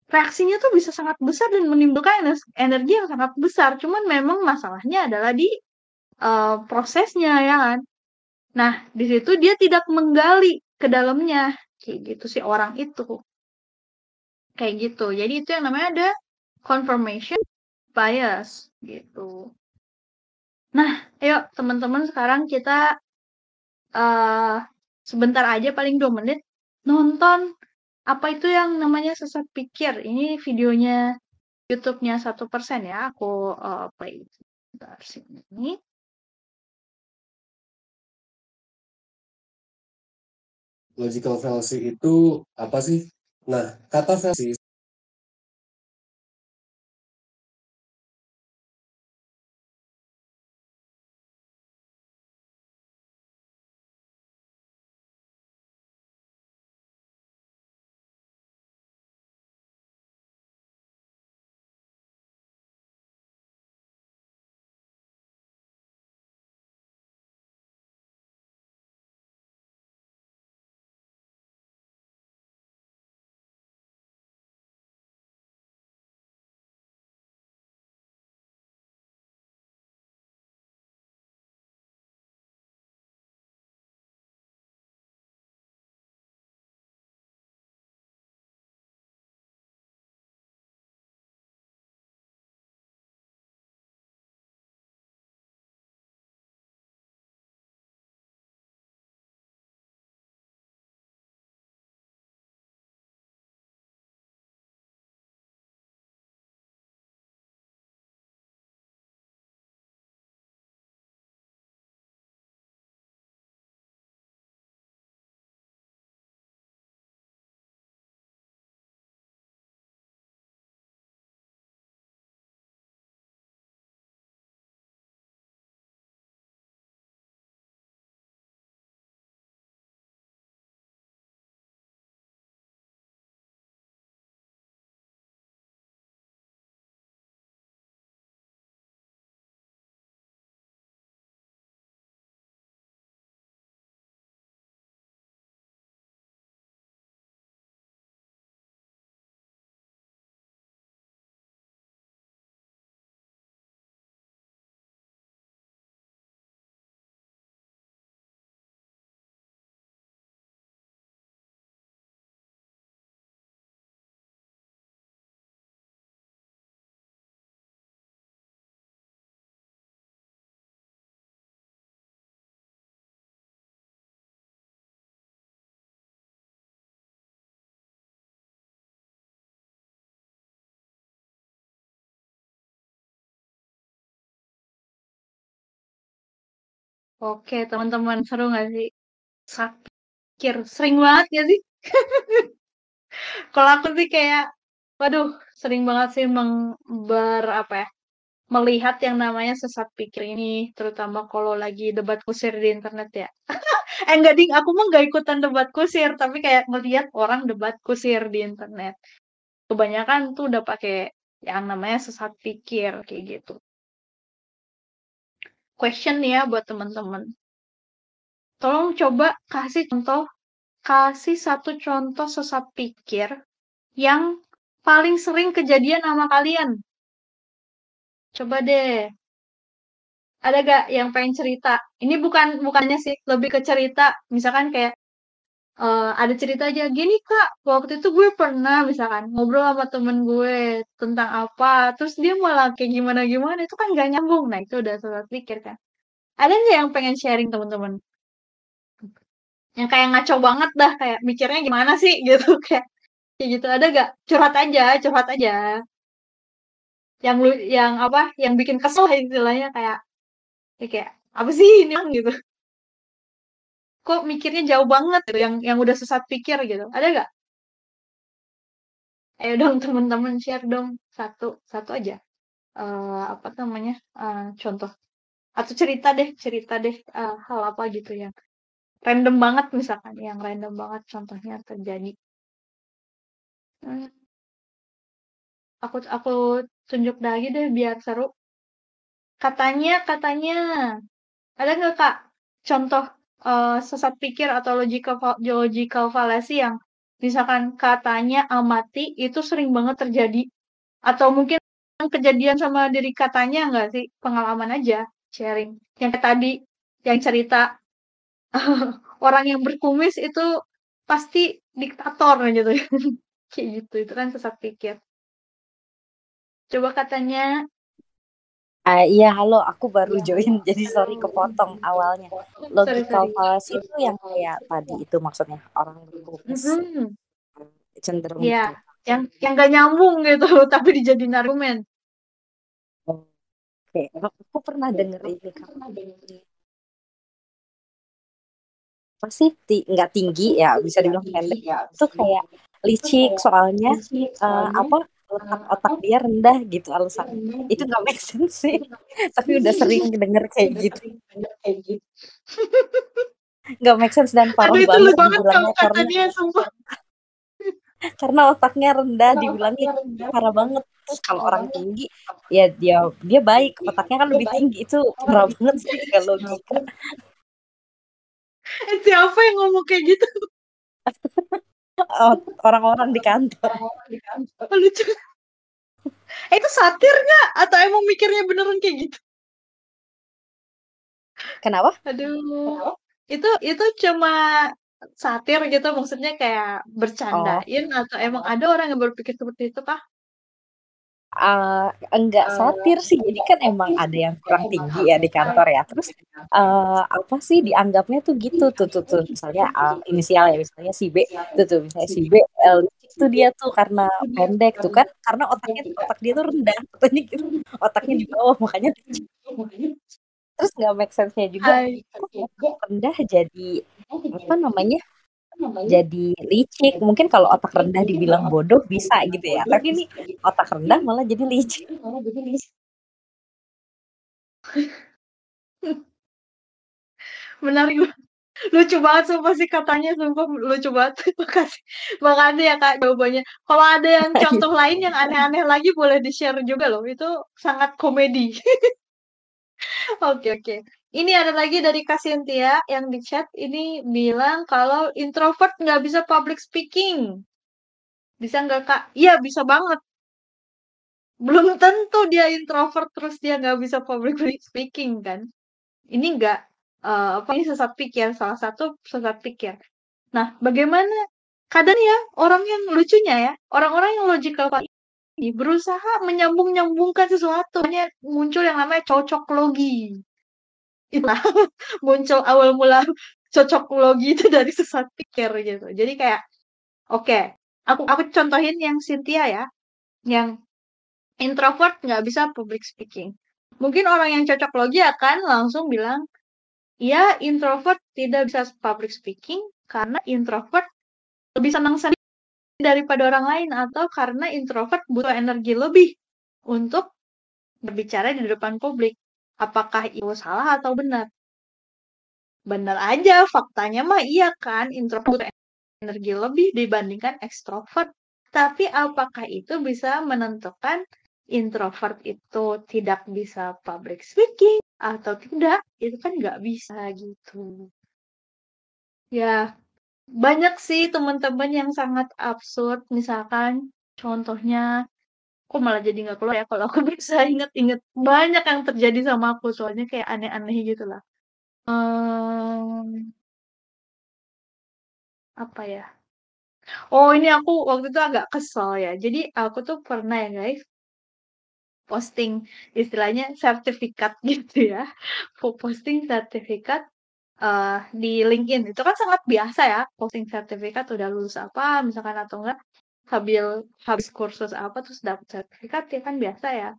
B: reaksinya tuh bisa sangat besar dan menimbulkan energi yang sangat besar cuman memang masalahnya adalah di uh, prosesnya ya kan. Nah di situ dia tidak menggali ke dalamnya kayak gitu sih orang itu. Kayak gitu. Jadi itu yang namanya ada confirmation bias gitu. Nah ayo teman-teman sekarang kita uh, sebentar aja paling dua menit nonton apa itu yang namanya sesat pikir. Ini videonya YouTube-nya satu persen ya. Aku uh, play sebentar sini
G: logical fallacy itu apa sih? Nah, kata fallacy
B: Oke, teman-teman, seru nggak sih? Sesat pikir, sering banget ya sih? Kalau aku sih kayak, waduh, sering banget sih meng ber apa ya, melihat yang namanya sesat pikir ini, terutama kalau lagi debat kusir di internet ya. Eh, enggak ding, aku mah nggak ikutan debat kusir, tapi kayak ngelihat orang debat kusir di internet. Kebanyakan tuh udah pakai yang namanya sesat pikir, kayak gitu. Question ya buat teman-teman. Tolong coba kasih contoh, kasih satu contoh sesat pikir yang paling sering kejadian sama kalian. Coba deh. Ada gak yang pengen cerita? Ini bukan bukannya sih, lebih ke cerita. Misalkan kayak uh, ada cerita aja gini kak waktu itu gue pernah misalkan ngobrol sama temen gue tentang apa terus dia malah kayak gimana gimana itu kan gak nyambung. Nah itu udah salah pikir kan. Ada nggak yang pengen sharing teman-teman yang kayak ngaco banget dah kayak mikirnya gimana sih gitu kayak kayak gitu. Ada gak curhat aja curhat aja. Yang lu yang apa yang bikin kesel istilahnya kayak ya kayak apa sih ini gitu kok mikirnya jauh banget gitu yang yang udah sesat pikir gitu. Ada gak ayo dong teman-teman share dong. Satu satu aja. Uh, apa namanya? Uh, contoh. Atau cerita deh cerita deh uh, hal apa gitu yang random banget misalkan yang random banget contohnya terjadi. Hmm. aku aku tunjuk lagi deh biar seru. Katanya katanya. Ada nggak kak? Contoh uh, sesat pikir atau logical logical fallacy yang misalkan katanya amati itu sering banget terjadi. Atau mungkin kejadian sama diri katanya nggak sih? Pengalaman aja sharing. Yang tadi yang cerita orang yang berkumis itu pasti diktator gitu kayak gitu itu kan sesat pikir. Coba katanya
H: Uh, iya, halo, aku baru join, jadi sorry kepotong awalnya. Logical fallacy itu yang kayak tadi itu maksudnya orang berkumis
B: mm-hmm.
H: cenderung
B: Iya, yang yang gak nyambung gitu, tapi dijadiin argumen.
H: Oke, aku pernah denger ini kan. Apa sih? Ti nggak tinggi ya, bisa dibilang pendek. Itu kayak licik soalnya uh, apa letak otak dia rendah gitu alasan. Itu nggak make sense sih. Tapi udah sering denger kayak gitu. nggak make sense dan parah
B: Aduh, itu
H: banget
B: banget
H: dibilangnya karena
B: dia,
H: karena otaknya rendah dibilangnya parah banget. Terus kalau orang tinggi ya dia dia baik. Otaknya kan lebih tinggi. Itu parah banget. sih kalau logika.
B: eh, siapa yang ngomong kayak gitu
H: orang-orang di kantor.
B: Lucu. Eh, itu satir nggak? Atau emang mikirnya beneran kayak gitu?
H: Kenapa?
B: Aduh. Itu itu cuma satir gitu maksudnya kayak bercandain oh. atau emang ada orang yang berpikir seperti itu kah?
H: Uh, enggak satir sih. Jadi kan emang ada yang kurang tinggi ya di kantor ya. Terus uh, apa sih dianggapnya tuh gitu tuh tuh, tuh. misalnya uh, inisial ya. Misalnya si B tuh tuh. Misalnya si B L itu dia tuh karena pendek tuh kan. Karena otaknya otak dia tuh rendah. Katanya gitu. Otaknya di bawah makanya terus nggak make sense-nya juga. Rendah jadi apa namanya jadi licik. Mungkin kalau otak rendah dibilang bodoh bisa gitu ya. Tapi ini otak rendah malah jadi licik.
B: Menarik lucu banget sumpah sih katanya sumpah lucu banget. Makasih. Makasih ya kak jawabannya. Kalau ada yang contoh lain yang aneh-aneh lagi boleh di share juga loh. Itu sangat komedi. Oke oke ini ada lagi dari Kasintia yang di chat ini bilang kalau introvert nggak bisa public speaking. Bisa nggak kak? Iya bisa banget. Belum tentu dia introvert terus dia nggak bisa public speaking kan? Ini nggak uh, apa ini sesat pikir salah satu sesat pikir. Nah bagaimana kadang ya orang yang lucunya ya orang-orang yang logical berusaha menyambung-nyambungkan sesuatu hanya muncul yang namanya cocok logi Nah, muncul awal mula cocok logi itu dari sesat pikir gitu. Jadi kayak oke, okay, aku aku contohin yang Cynthia ya, yang introvert nggak bisa public speaking. Mungkin orang yang cocok logi akan langsung bilang, ya introvert tidak bisa public speaking karena introvert lebih senang sendiri daripada orang lain atau karena introvert butuh energi lebih untuk berbicara di depan publik. Apakah itu salah atau benar? Benar aja, faktanya mah iya kan, introvert energi lebih dibandingkan ekstrovert. Tapi apakah itu bisa menentukan introvert itu tidak bisa public speaking atau tidak? Itu kan nggak bisa gitu. Ya, banyak sih teman-teman yang sangat absurd. Misalkan contohnya, kok malah jadi nggak keluar ya kalau aku bisa inget-inget banyak yang terjadi sama aku soalnya kayak aneh-aneh gitu lah. Um, apa ya? Oh ini aku waktu itu agak kesel ya. Jadi aku tuh pernah ya guys posting istilahnya sertifikat gitu ya. Posting sertifikat uh, di LinkedIn. Itu kan sangat biasa ya posting sertifikat udah lulus apa misalkan atau enggak habis habis kursus apa terus dapat sertifikat ya kan biasa ya.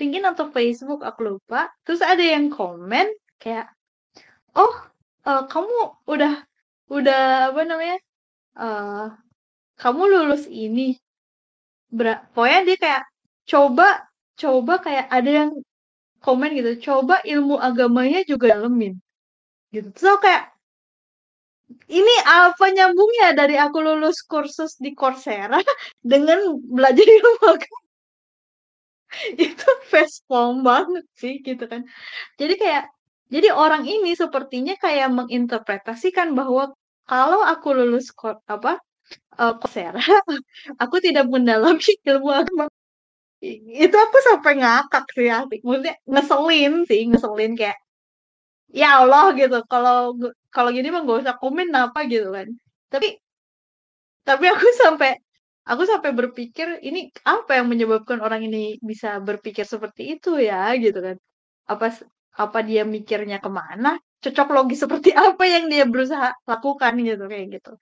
B: LinkedIn atau Facebook aku lupa. Terus ada yang komen kayak oh uh, kamu udah udah apa namanya uh, kamu lulus ini Ber pokoknya dia kayak coba coba kayak ada yang komen gitu coba ilmu agamanya juga dalemin gitu so kayak ini apa nyambungnya dari aku lulus kursus di Coursera dengan belajar ilmu agama itu facepalm banget sih gitu kan jadi kayak jadi orang ini sepertinya kayak menginterpretasikan bahwa kalau aku lulus apa uh, Coursera, aku tidak mendalami ilmu agama. Itu aku sampai ngakak sih. Maksudnya ngeselin sih, ngeselin kayak ya Allah gitu. Kalau kalau gini mah gak usah komen apa gitu kan. Tapi tapi aku sampai aku sampai berpikir ini apa yang menyebabkan orang ini bisa berpikir seperti itu ya gitu kan. Apa apa dia mikirnya ke mana? cocok logis seperti apa yang dia berusaha lakukan gitu kayak gitu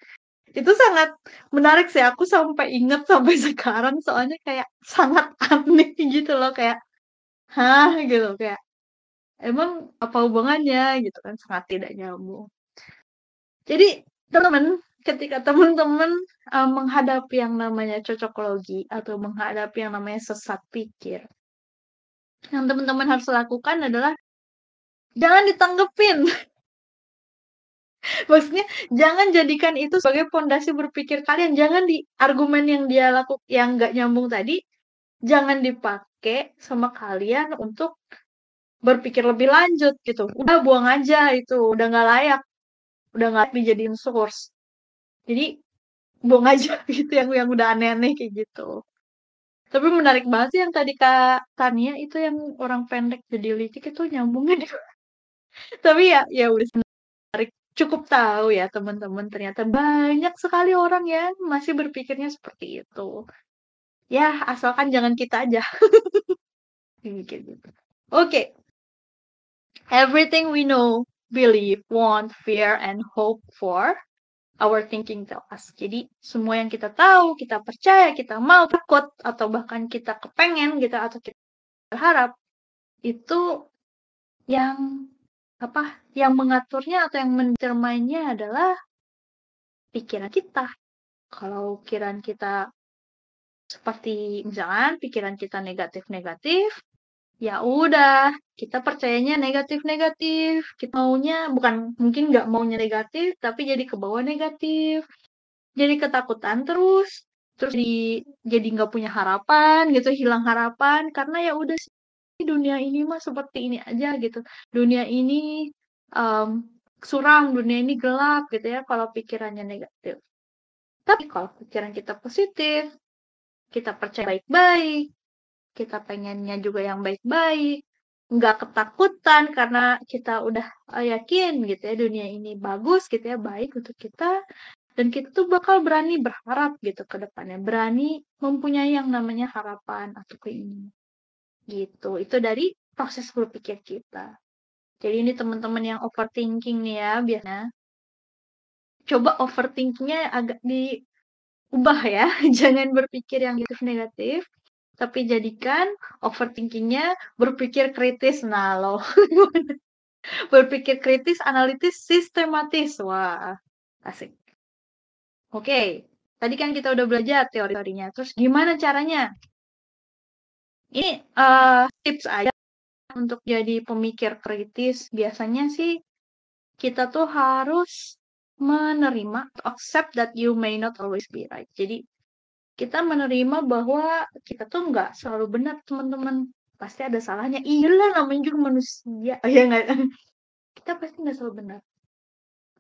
B: itu sangat menarik sih aku sampai inget sampai sekarang soalnya kayak sangat aneh gitu loh kayak hah gitu kayak emang apa hubungannya gitu kan sangat tidak nyambung jadi teman ketika teman-teman uh, menghadapi yang namanya cocokologi atau menghadapi yang namanya sesat pikir yang teman-teman harus lakukan adalah jangan ditanggepin. Maksudnya jangan jadikan itu sebagai pondasi berpikir kalian. Jangan di argumen yang dia lakukan yang nggak nyambung tadi, jangan dipakai sama kalian untuk berpikir lebih lanjut gitu. Udah buang aja itu, udah nggak layak, udah nggak dijadiin source. Jadi buang aja gitu yang yang udah aneh-aneh kayak gitu. Tapi menarik banget sih yang tadi Kak Tania itu yang orang pendek jadi licik itu nyambungnya di tapi ya ya udah menarik cukup tahu ya teman-teman ternyata banyak sekali orang yang masih berpikirnya seperti itu ya asalkan jangan kita aja gitu oke okay. everything we know believe want fear and hope for our thinking tell us. Jadi semua yang kita tahu, kita percaya, kita mau takut atau bahkan kita kepengen gitu atau kita berharap itu yang apa, yang mengaturnya atau yang mencermainya adalah pikiran kita. Kalau pikiran kita seperti misalkan pikiran kita negatif-negatif, ya udah kita percayanya negatif-negatif. Kita maunya bukan mungkin nggak maunya negatif, tapi jadi ke bawah negatif. Jadi ketakutan terus, terus jadi jadi nggak punya harapan gitu, hilang harapan karena ya udah dunia ini mah seperti ini aja gitu. Dunia ini um, suram, dunia ini gelap gitu ya kalau pikirannya negatif. Tapi kalau pikiran kita positif, kita percaya baik-baik, kita pengennya juga yang baik-baik, nggak ketakutan karena kita udah yakin gitu ya dunia ini bagus gitu ya baik untuk kita dan kita tuh bakal berani berharap gitu ke depannya berani mempunyai yang namanya harapan atau keinginan gitu. Itu dari proses berpikir kita. Jadi ini teman-teman yang overthinking nih ya biasanya. Coba overthinkingnya agak diubah ya. Jangan berpikir yang negatif-negatif. Tapi jadikan overthinkingnya berpikir kritis. Nah loh. Berpikir kritis, analitis, sistematis. Wah, asik. Oke, tadi kan kita udah belajar teori-teorinya. Terus gimana caranya? Ini uh, tips aja untuk jadi pemikir kritis. Biasanya sih kita tuh harus menerima, accept that you may not always be right. Jadi kita menerima bahwa kita tuh nggak selalu benar, teman-teman. Pasti ada salahnya. Iyalah namanya juga manusia. Oh, ya nggak? kita pasti nggak selalu benar.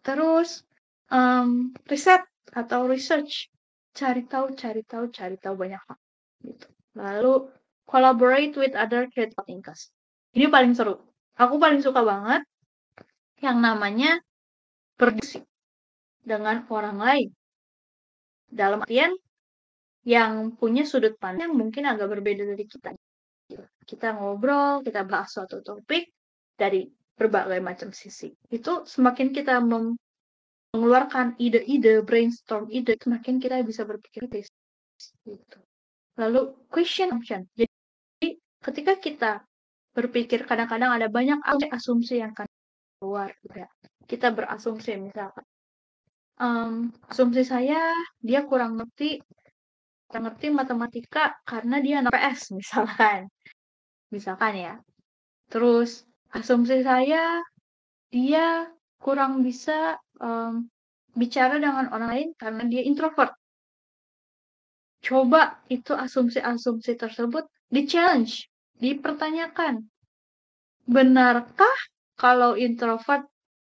B: Terus um, riset atau research, cari tahu, cari tahu, cari tahu banyak hal. Gitu. Lalu collaborate with other critical thinkers. Ini paling seru. Aku paling suka banget yang namanya berdiskusi dengan orang lain. Dalam artian yang punya sudut pandang mungkin agak berbeda dari kita. Kita ngobrol, kita bahas suatu topik dari berbagai macam sisi. Itu semakin kita mengeluarkan ide-ide, brainstorm ide, semakin kita bisa berpikir kritis. Gitu. Lalu question option. Jadi ketika kita berpikir kadang-kadang ada banyak asumsi yang akan keluar juga. Kita berasumsi misalkan um, asumsi saya dia kurang ngerti kurang ngerti matematika karena dia anak PS misalkan. Misalkan ya. Terus asumsi saya dia kurang bisa um, bicara dengan orang lain karena dia introvert. Coba itu asumsi-asumsi tersebut di-challenge dipertanyakan. Benarkah kalau introvert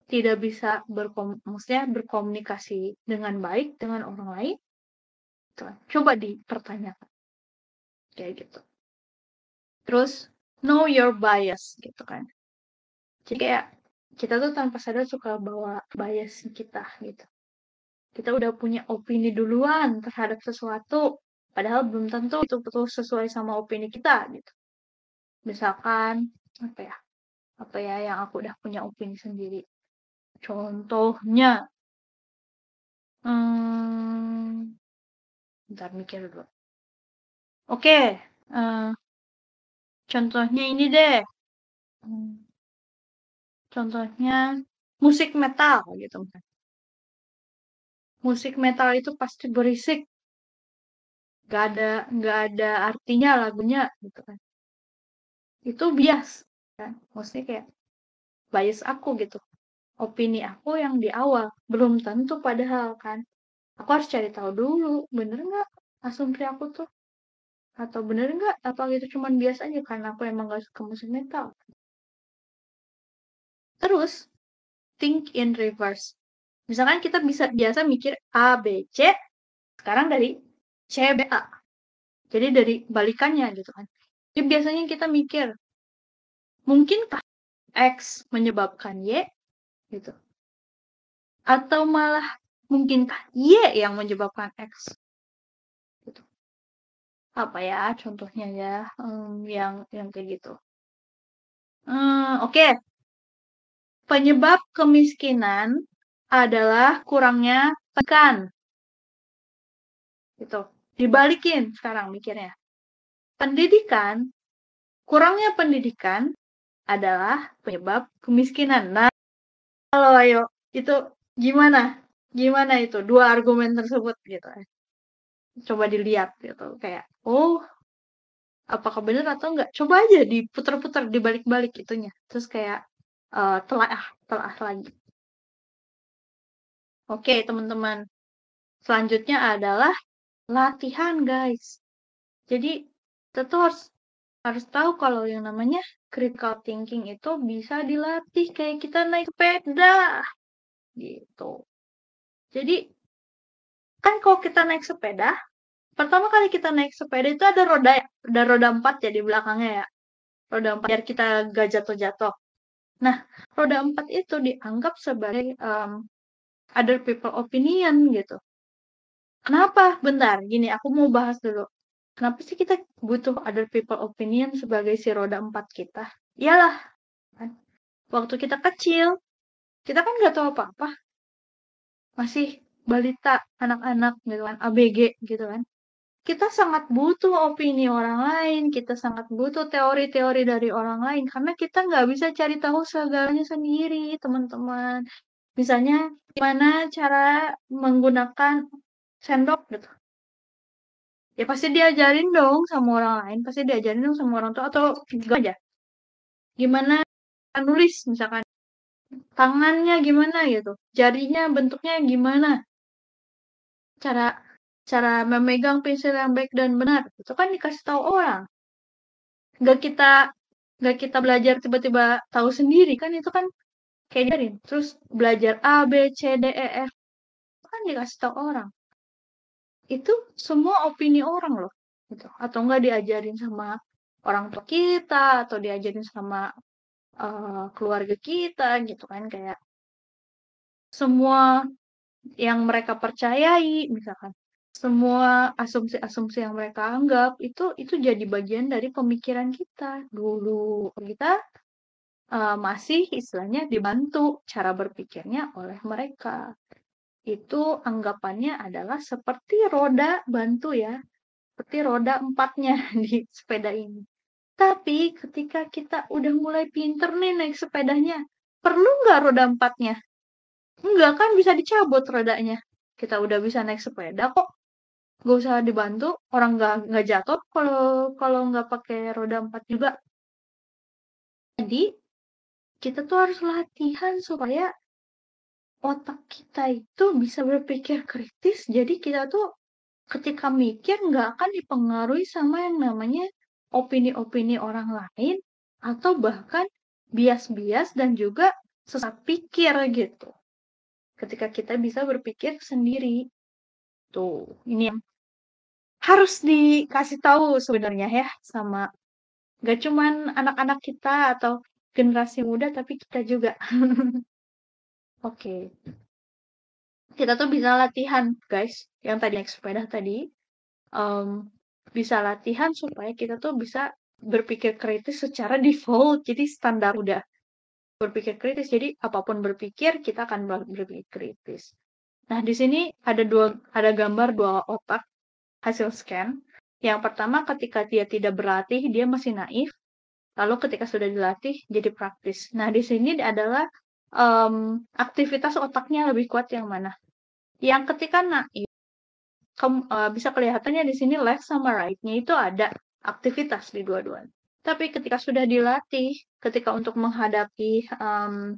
B: tidak bisa berkom maksudnya berkomunikasi dengan baik dengan orang lain? Coba dipertanyakan. Kayak gitu. Terus know your bias gitu kan. Jadi kayak kita tuh tanpa sadar suka bawa bias kita gitu. Kita udah punya opini duluan terhadap sesuatu, padahal belum tentu itu betul sesuai sama opini kita gitu misalkan apa ya apa ya yang aku udah punya opini sendiri contohnya hmm, bentar mikir dulu. Oke uh, contohnya ini deh. Hmm, contohnya musik metal gitu musik metal itu pasti berisik. Gak ada nggak ada artinya lagunya gitu kan. Itu bias kan. Maksudnya kayak bias aku gitu. Opini aku yang di awal belum tentu padahal kan aku harus cari tahu dulu bener nggak asumsi aku tuh? Atau bener nggak? Apa gitu cuman biasa aja karena aku emang gak suka musik metal? Terus think in reverse. Misalkan kita bisa biasa mikir A B C sekarang dari C B A. Jadi dari balikannya gitu kan. Jadi biasanya kita mikir, mungkinkah X menyebabkan Y? Gitu. Atau malah mungkinkah Y yang menyebabkan X? Gitu. Apa ya contohnya ya um, yang yang kayak gitu. Hmm, Oke, okay. penyebab kemiskinan adalah kurangnya tekan. Gitu. Dibalikin sekarang mikirnya pendidikan, kurangnya pendidikan adalah penyebab kemiskinan. Nah, kalau ayo itu gimana? Gimana itu dua argumen tersebut gitu? Coba dilihat gitu kayak oh apakah benar atau enggak? Coba aja diputar-putar dibalik-balik itunya. Terus kayak uh, telah telah lagi. Oke, teman-teman. Selanjutnya adalah latihan, guys. Jadi tuh harus harus tahu kalau yang namanya critical thinking itu bisa dilatih kayak kita naik sepeda gitu. Jadi kan kalau kita naik sepeda, pertama kali kita naik sepeda itu ada roda ada roda empat ya di belakangnya ya. Roda empat biar kita gak jatuh-jatuh. Nah, roda empat itu dianggap sebagai um, other people opinion gitu. Kenapa? Bentar, gini aku mau bahas dulu. Kenapa sih kita butuh other people opinion sebagai si roda empat kita? Iyalah, kan? Waktu kita kecil, kita kan nggak tahu apa-apa. Masih balita, anak-anak gitu kan, ABG gitu kan. kita sangat butuh opini orang lain, kita sangat butuh teori-teori dari orang lain karena kita nggak bisa cari tahu segalanya sendiri, teman-teman. Misalnya gimana cara menggunakan sendok gitu. Ya pasti diajarin dong sama orang lain, pasti diajarin dong sama orang tua atau juga aja. Gimana nulis misalkan tangannya gimana gitu, jarinya bentuknya gimana, cara cara memegang pensil yang baik dan benar. Itu kan dikasih tahu orang. Nggak kita nggak kita belajar tiba-tiba tahu sendiri kan itu kan kayak diajarin terus belajar A B C D E F. Kan dikasih tahu orang. Itu semua opini orang loh gitu. Atau enggak diajarin sama orang tua kita atau diajarin sama uh, keluarga kita gitu kan kayak semua yang mereka percayai misalkan semua asumsi-asumsi yang mereka anggap itu itu jadi bagian dari pemikiran kita. Dulu kita uh, masih istilahnya dibantu cara berpikirnya oleh mereka. Itu anggapannya adalah seperti roda bantu ya seperti roda empatnya di sepeda ini tapi ketika kita udah mulai pinter nih naik sepedanya perlu nggak roda empatnya Enggak kan bisa dicabut rodanya kita udah bisa naik sepeda kok Gak usah dibantu, orang nggak nggak jatuh kalau kalau nggak pakai roda empat juga. Jadi kita tuh harus latihan supaya otak kita itu bisa berpikir kritis. Jadi kita tuh ketika mikir nggak akan dipengaruhi sama yang namanya opini-opini orang lain atau bahkan bias-bias dan juga sesat pikir gitu. Ketika kita bisa berpikir sendiri. Tuh, ini yang harus dikasih tahu sebenarnya ya sama gak cuman anak-anak kita atau generasi muda tapi kita juga. Oke. okay. Kita tuh bisa latihan, guys. Yang tadi naik sepeda tadi. Um, bisa latihan supaya kita tuh bisa berpikir kritis secara default. Jadi standar udah berpikir kritis. Jadi apa pun berpikir, kita akan berpikir kritis. Nah, di sini ada dua ada gambar dua otak hasil scan. Yang pertama ketika dia tidak berlatih, dia masih naif. Lalu ketika sudah dilatih, jadi praktis. Nah, di sini adalah um, aktivitas otaknya lebih kuat yang mana. Yang ketika naif, ke, uh, bisa kelihatannya di sini left sama right-nya itu ada aktivitas di dua-duanya. Tapi ketika sudah dilatih, ketika untuk menghadapi um,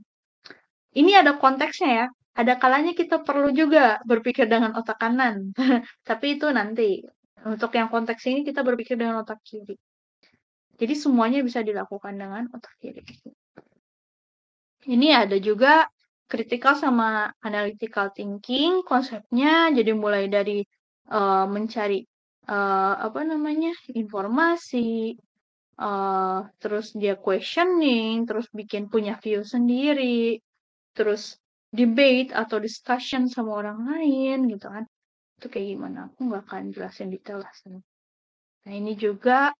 B: ini ada konteksnya ya. Ada kalanya kita perlu juga berpikir dengan otak kanan, tapi itu nanti. Untuk yang konteks ini kita berpikir dengan otak kiri. Jadi semuanya bisa dilakukan dengan otak kiri. Ini ada juga critical sama analytical thinking konsepnya jadi mulai dari uh, mencari uh, apa namanya informasi uh, terus dia questioning terus bikin punya view sendiri terus debate atau discussion sama orang lain gitu kan. Itu kayak gimana? Aku nggak akan jelasin detail lah nah ini juga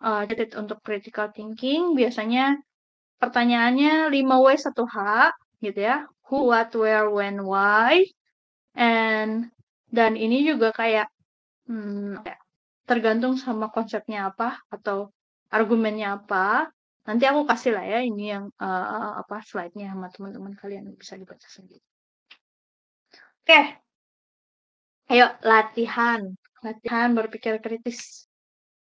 B: uh, untuk critical thinking. Biasanya pertanyaannya 5W 1H gitu ya. Who what where when why and dan ini juga kayak hmm, tergantung sama konsepnya apa atau argumennya apa Nanti aku kasih lah ya ini yang uh, apa slide-nya sama teman-teman kalian bisa dibaca sendiri. Oke. Okay. Ayo latihan. Latihan berpikir kritis.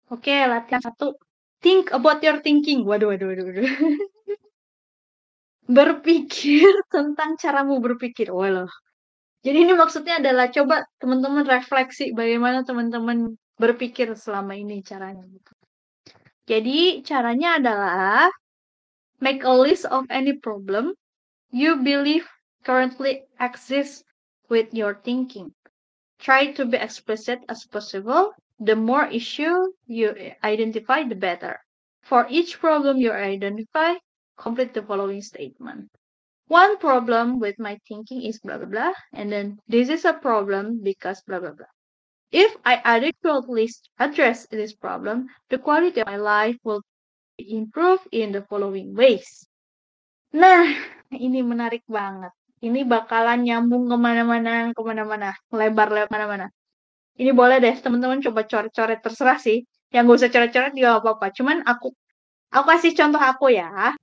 B: Oke, okay, latihan satu. Think about your thinking. Waduh, waduh, waduh, waduh. berpikir tentang caramu berpikir. Waduh. Jadi ini maksudnya adalah coba teman-teman refleksi bagaimana teman-teman berpikir selama ini caranya gitu. Jadi caranya adalah make a list of any problem you believe currently exists with your thinking. Try to be explicit as possible. The more issue you identify, the better. For each problem you identify, complete the following statement. One problem with my thinking is blah blah blah, and then this is a problem because blah blah blah. If I adequately address this problem, the quality of my life will improve in the following ways. Nah, ini menarik banget. Ini bakalan nyambung ke mana-mana, ke mana-mana, lebar-lebar mana-mana. ini boleh deh teman-teman coba coret-coret terserah sih. Yang gak usah coret-coret juga apa-apa. Cuman aku aku kasih contoh aku ya.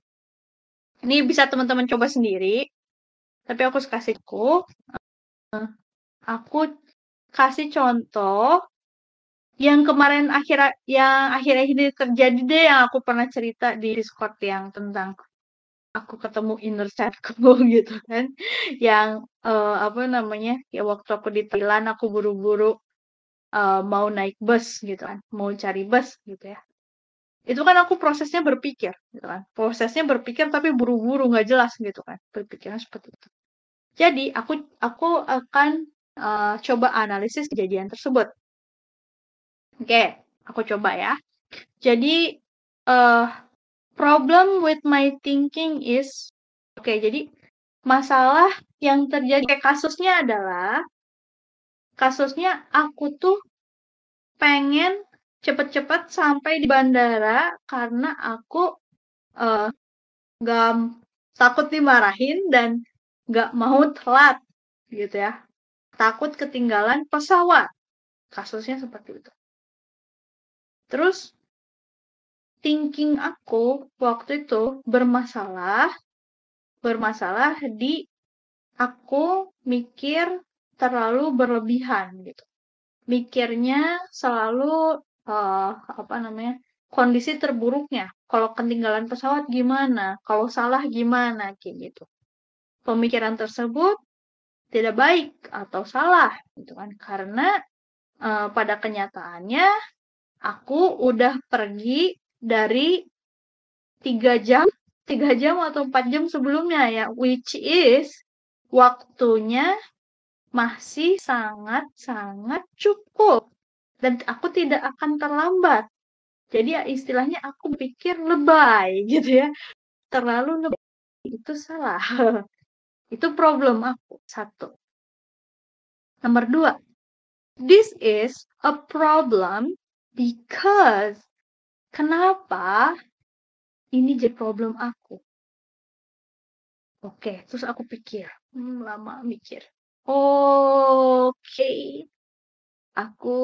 B: Ini bisa teman-teman coba sendiri. Tapi aku kasih aku aku kasih contoh yang kemarin akhir yang akhir-akhir ini terjadi deh yang aku pernah cerita di Discord yang tentang aku ketemu inner chatku gitu kan yang uh, apa namanya ya waktu aku di Thailand aku buru-buru uh, mau naik bus gitu kan mau cari bus gitu ya itu kan aku prosesnya berpikir gitu kan. Prosesnya berpikir tapi buru-buru nggak jelas gitu kan. Berpikirnya seperti itu. Jadi aku aku akan uh, coba analisis kejadian tersebut. Oke aku coba ya. Jadi uh, problem with my thinking is oke okay, jadi masalah yang terjadi kasusnya adalah kasusnya aku tuh pengen cepet-cepet sampai di bandara karena aku uh, takut dimarahin dan nggak mau telat gitu ya. Takut ketinggalan pesawat. Kasusnya seperti itu. Terus thinking aku waktu itu bermasalah bermasalah di aku mikir terlalu berlebihan gitu. Mikirnya selalu uh, apa namanya? kondisi terburuknya. Kalau ketinggalan pesawat gimana? Kalau salah gimana kayak gitu. Pemikiran tersebut tidak baik atau salah gitu kan. Karena uh, pada kenyataannya aku udah pergi dari tiga jam, tiga jam atau empat jam sebelumnya ya, which is waktunya masih sangat-sangat cukup dan aku tidak akan terlambat. Jadi ya istilahnya aku pikir lebay gitu ya. Terlalu lebay itu salah. itu problem aku. Satu. Nomor dua. This is a problem because Kenapa ini jadi problem aku? Oke, terus aku pikir, hmm, lama mikir. Oke, aku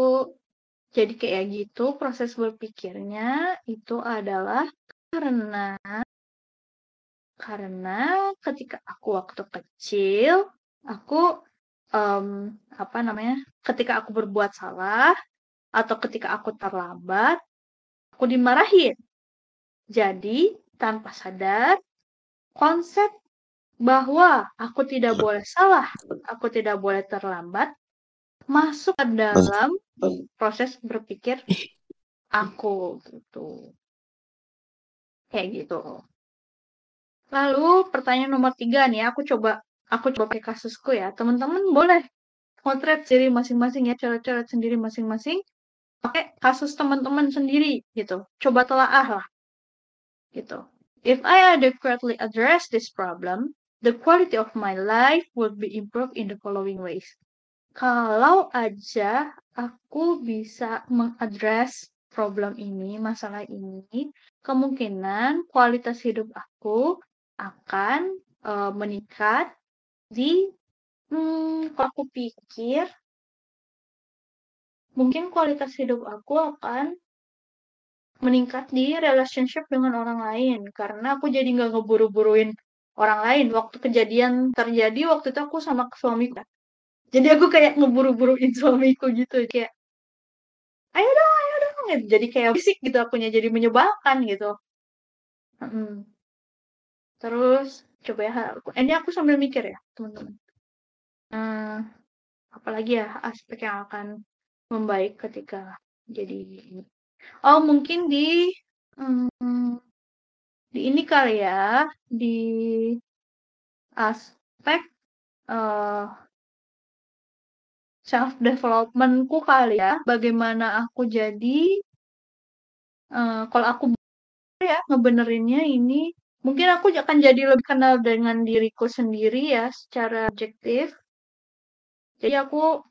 B: jadi kayak gitu. Proses berpikirnya itu adalah karena karena ketika aku waktu kecil, aku um, apa namanya? Ketika aku berbuat salah atau ketika aku terlambat, aku dimarahin. Jadi, tanpa sadar, konsep bahwa aku tidak boleh salah, aku tidak boleh terlambat, masuk ke dalam proses berpikir aku gitu. Kayak gitu. Lalu pertanyaan nomor tiga nih, aku coba aku coba pakai kasusku ya. Teman-teman boleh potret sendiri masing-masing ya, coret-coret sendiri masing-masing pakai kasus teman-teman sendiri gitu. Coba telaah lah. Gitu. If I adequately address this problem, the quality of my life would be improved in the following ways. Kalau aja aku bisa mengadres problem ini, masalah ini, kemungkinan kualitas hidup aku akan uh, meningkat di hmm, kalau aku pikir mungkin kualitas hidup aku akan meningkat di relationship dengan orang lain. Karena aku jadi nggak ngeburu-buruin orang lain. Waktu kejadian terjadi waktu itu aku sama suamiku jadi aku kayak ngeburu-buruin suamiku gitu kayak ayo dong ayo dong gitu. jadi kayak fisik gitu akunya jadi menyebalkan gitu hmm. terus coba ya ini aku sambil mikir ya teman-teman hmm, apalagi ya aspek yang akan membaik ketika jadi oh mungkin di hmm, di ini kali ya di aspek uh, self developmentku kali ya bagaimana aku jadi uh, kalau aku ya ngebenerinnya ini mungkin aku akan jadi lebih kenal dengan diriku sendiri ya secara objektif jadi aku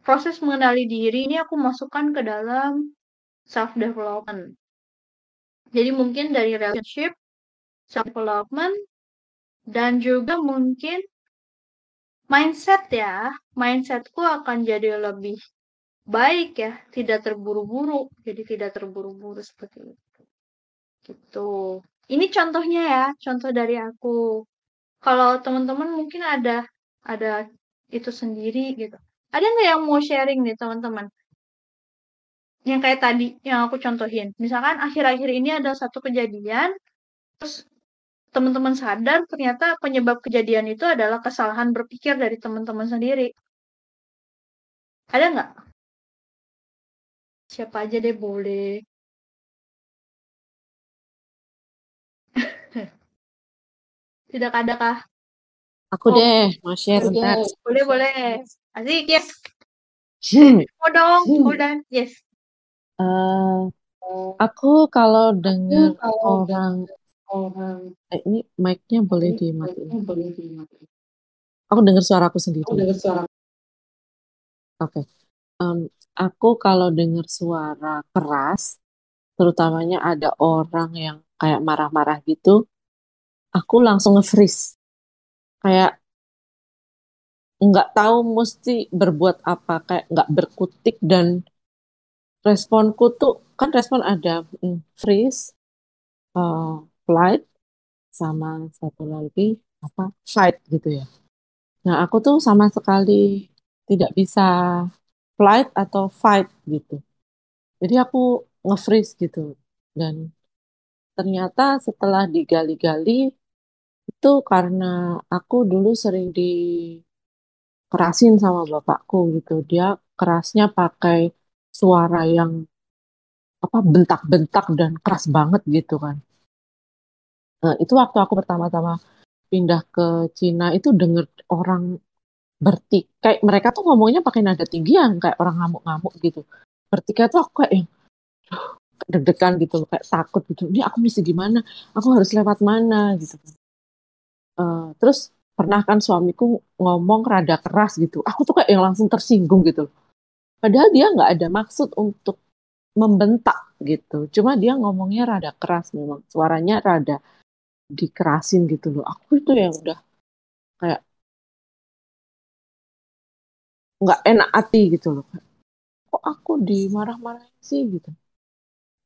B: proses mengenali diri ini aku masukkan ke dalam self development. Jadi mungkin dari relationship, self development dan juga mungkin mindset ya. Mindsetku akan jadi lebih baik ya, tidak terburu-buru. Jadi tidak terburu-buru seperti itu. Gitu. Ini contohnya ya, contoh dari aku. Kalau teman-teman mungkin ada ada itu sendiri gitu. Ada nggak yang mau sharing nih teman-teman? Yang kayak tadi yang aku contohin. Misalkan akhir-akhir ini ada satu kejadian, terus teman-teman sadar ternyata penyebab kejadian itu adalah kesalahan berpikir dari teman-teman sendiri. Ada nggak? Siapa aja deh boleh. Tidak ada kah?
A: Aku
B: Oh,
A: deh, mau share bentar.
B: Boleh, boleh. Asik, yes. Mau dong, udah, yes.
A: Eh, aku kalau dengar orang eh, ini mic-nya boleh dimatiin. Aku dengar suaraku sendiri. Oke. Em, aku kalau dengar suara keras, terutamanya ada orang yang kayak marah-marah gitu, aku langsung nge-freeze. Kayak nggak tahu mesti berbuat apa, kayak nggak berkutik dan responku tuh kan respon ada mm, freeze, eh, flight, sama satu lagi apa fight gitu ya. Nah aku tuh sama sekali tidak bisa flight atau fight gitu. Jadi aku nge-freeze gitu. Dan ternyata setelah digali-gali itu karena aku dulu sering dikerasin sama bapakku gitu. Dia kerasnya pakai suara yang apa bentak-bentak dan keras banget gitu kan. Nah, itu waktu aku pertama-tama pindah ke Cina itu denger orang bertikai mereka tuh ngomongnya pakai nada tinggi yang kayak orang ngamuk-ngamuk gitu. Bertikai tuh aku kayak deg-degan gitu kayak takut gitu. Ini aku mesti gimana? Aku harus lewat mana gitu. Eh, terus pernah kan suamiku ngomong rada keras gitu. Aku tuh kayak yang langsung tersinggung gitu. Padahal dia nggak ada maksud untuk membentak gitu. Cuma dia ngomongnya rada keras memang. Suaranya rada dikerasin gitu loh. Aku itu yang udah kayak nggak enak hati gitu loh. Kok aku dimarah-marahin sih gitu.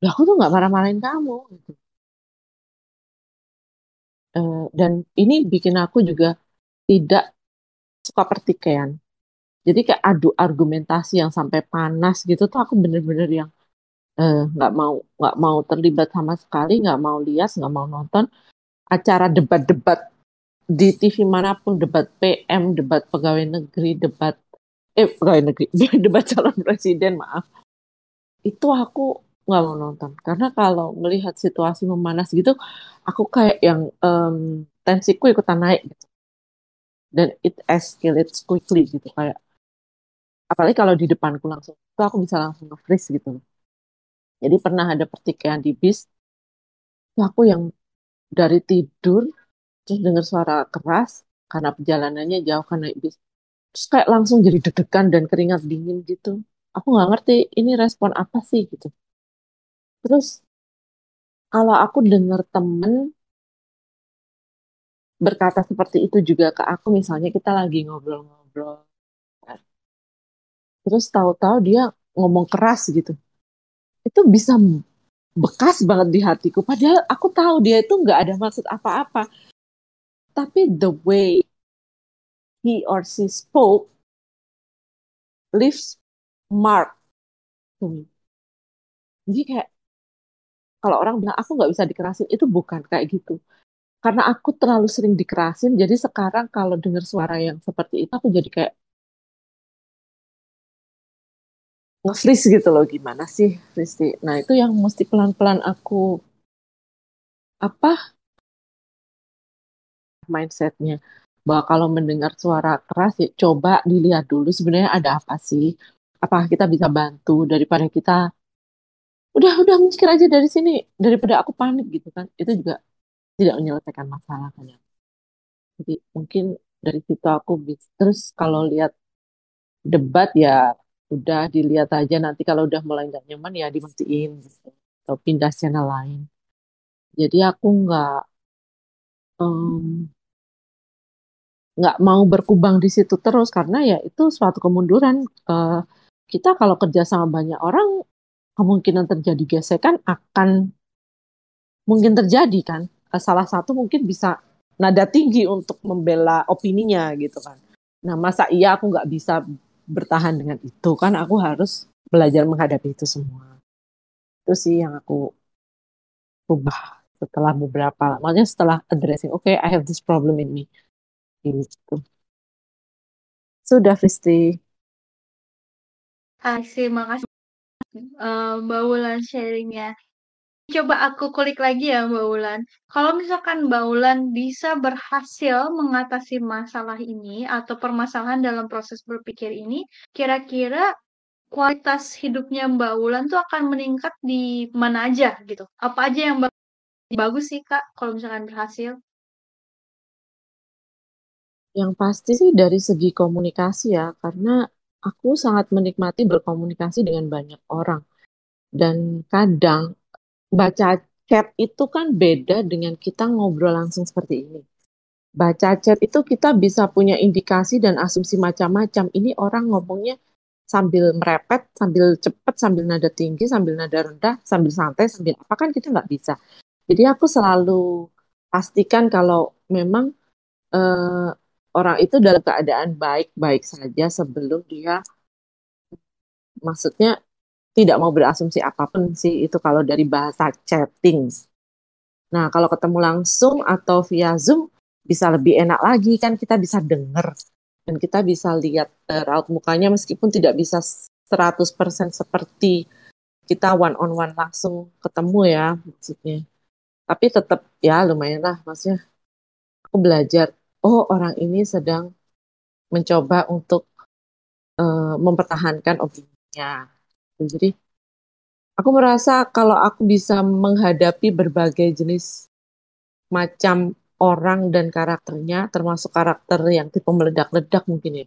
A: Ya aku tuh nggak marah-marahin kamu gitu. Eh, dan ini bikin aku juga tidak suka pertikaian. Jadi kayak adu argumentasi yang sampai panas gitu tuh aku bener-bener yang eh, nggak mau nggak mau terlibat sama sekali, nggak mau lihat, nggak mau nonton acara debat-debat di TV mana pun, debat PM, debat pegawai negeri, debat eh pegawai negeri, debat calon presiden, maaf. Itu aku nggak mau nonton karena kalau melihat situasi memanas gitu, aku kayak yang em, tensiku ikutan naik gitu. Dan it escalates quickly gitu kayak apalagi kalau di depanku langsung itu aku bisa langsung nge-freeze gitu. Jadi pernah ada pertikaian di bis, aku yang dari tidur terus dengar suara keras karena perjalanannya jauh kan naik bis. Terus kayak langsung jadi deg-degan dan keringat dingin gitu. Aku nggak ngerti ini respon apa sih gitu. Terus kalau aku dengar temen berkata seperti itu juga ke aku, misalnya kita lagi ngobrol-ngobrol, terus tahu-tahu dia ngomong keras gitu, itu bisa bekas banget di hatiku. Padahal aku tahu dia itu nggak ada maksud apa-apa, tapi the way he or she spoke leaves mark to me. Jadi kayak kalau orang bilang aku nggak bisa dikerasin itu bukan kayak gitu. Karena aku terlalu sering dikerasin, jadi sekarang kalau dengar suara yang seperti itu aku jadi kayak nge-freeze gitu loh gimana sih Risti. Nah itu yang mesti pelan-pelan aku apa mindsetnya bahwa kalau mendengar suara keras ya coba dilihat dulu sebenarnya ada apa sih. Apakah kita bisa bantu daripada kita udah udah mikir aja dari sini daripada aku panik gitu kan. Itu juga tidak menyelesaikan masalah kan ya. Jadi mungkin dari situ aku bisa. Terus kalau lihat debat ya udah dilihat aja nanti kalau udah mulai nggak nyaman ya dimatiin gitu. atau pindah channel lain. Jadi aku nggak nggak mau berkubang di situ terus karena ya itu suatu kemunduran. Eh, kita kalau kerja sama banyak orang, kemungkinan terjadi gesekan akan mungkin terjadi kan. Eh, Salah satu mungkin bisa nada tinggi untuk membela opininya gitu kan. Nah masa iya aku nggak bisa bertahan dengan itu kan aku harus belajar menghadapi itu semua. Itu sih yang aku ubah setelah beberapa, makanya setelah addressing, oke I have this problem in me. Gitu. Sudah Fisti.
B: Asik, makasih eh, Mbak Wulan sharingnya. Coba aku kulik lagi ya Mbak Wulan. Kalau misalkan Mbak Wulan bisa berhasil mengatasi masalah ini atau permasalahan dalam proses berpikir ini, kira-kira kualitas hidupnya Mbak Wulan tuh akan meningkat di mana aja gitu? Apa aja yang bagus sih Kak kalau misalkan berhasil?
A: Yang pasti sih dari segi komunikasi ya, karena aku sangat menikmati berkomunikasi dengan banyak orang. Dan kadang baca chat itu kan beda dengan kita ngobrol langsung seperti ini. Baca chat itu kita bisa punya indikasi dan asumsi macam-macam. Ini orang ngomongnya sambil merepet, sambil cepat, sambil nada tinggi, sambil nada rendah, sambil santai, sambil apa kan kita nggak bisa. Jadi aku selalu pastikan kalau memang eh, orang itu dalam keadaan baik-baik saja sebelum dia maksudnya tidak mau berasumsi apa pun sih itu kalau dari bahasa chatting. Nah, kalau ketemu langsung atau via Zoom bisa lebih enak lagi kan kita bisa dengar dan kita bisa lihat eh, raut mukanya meskipun tidak bisa 100% seperti kita one on one langsung ketemu ya maksudnya. Tapi tetap ya lumayan lah maksudnya aku belajar oh orang ini sedang mencoba untuk eh, mempertahankan opininya. Jadi aku merasa kalau aku bisa menghadapi berbagai jenis macam orang dan karakternya, termasuk karakter yang tipe meledak-ledak mungkin ya,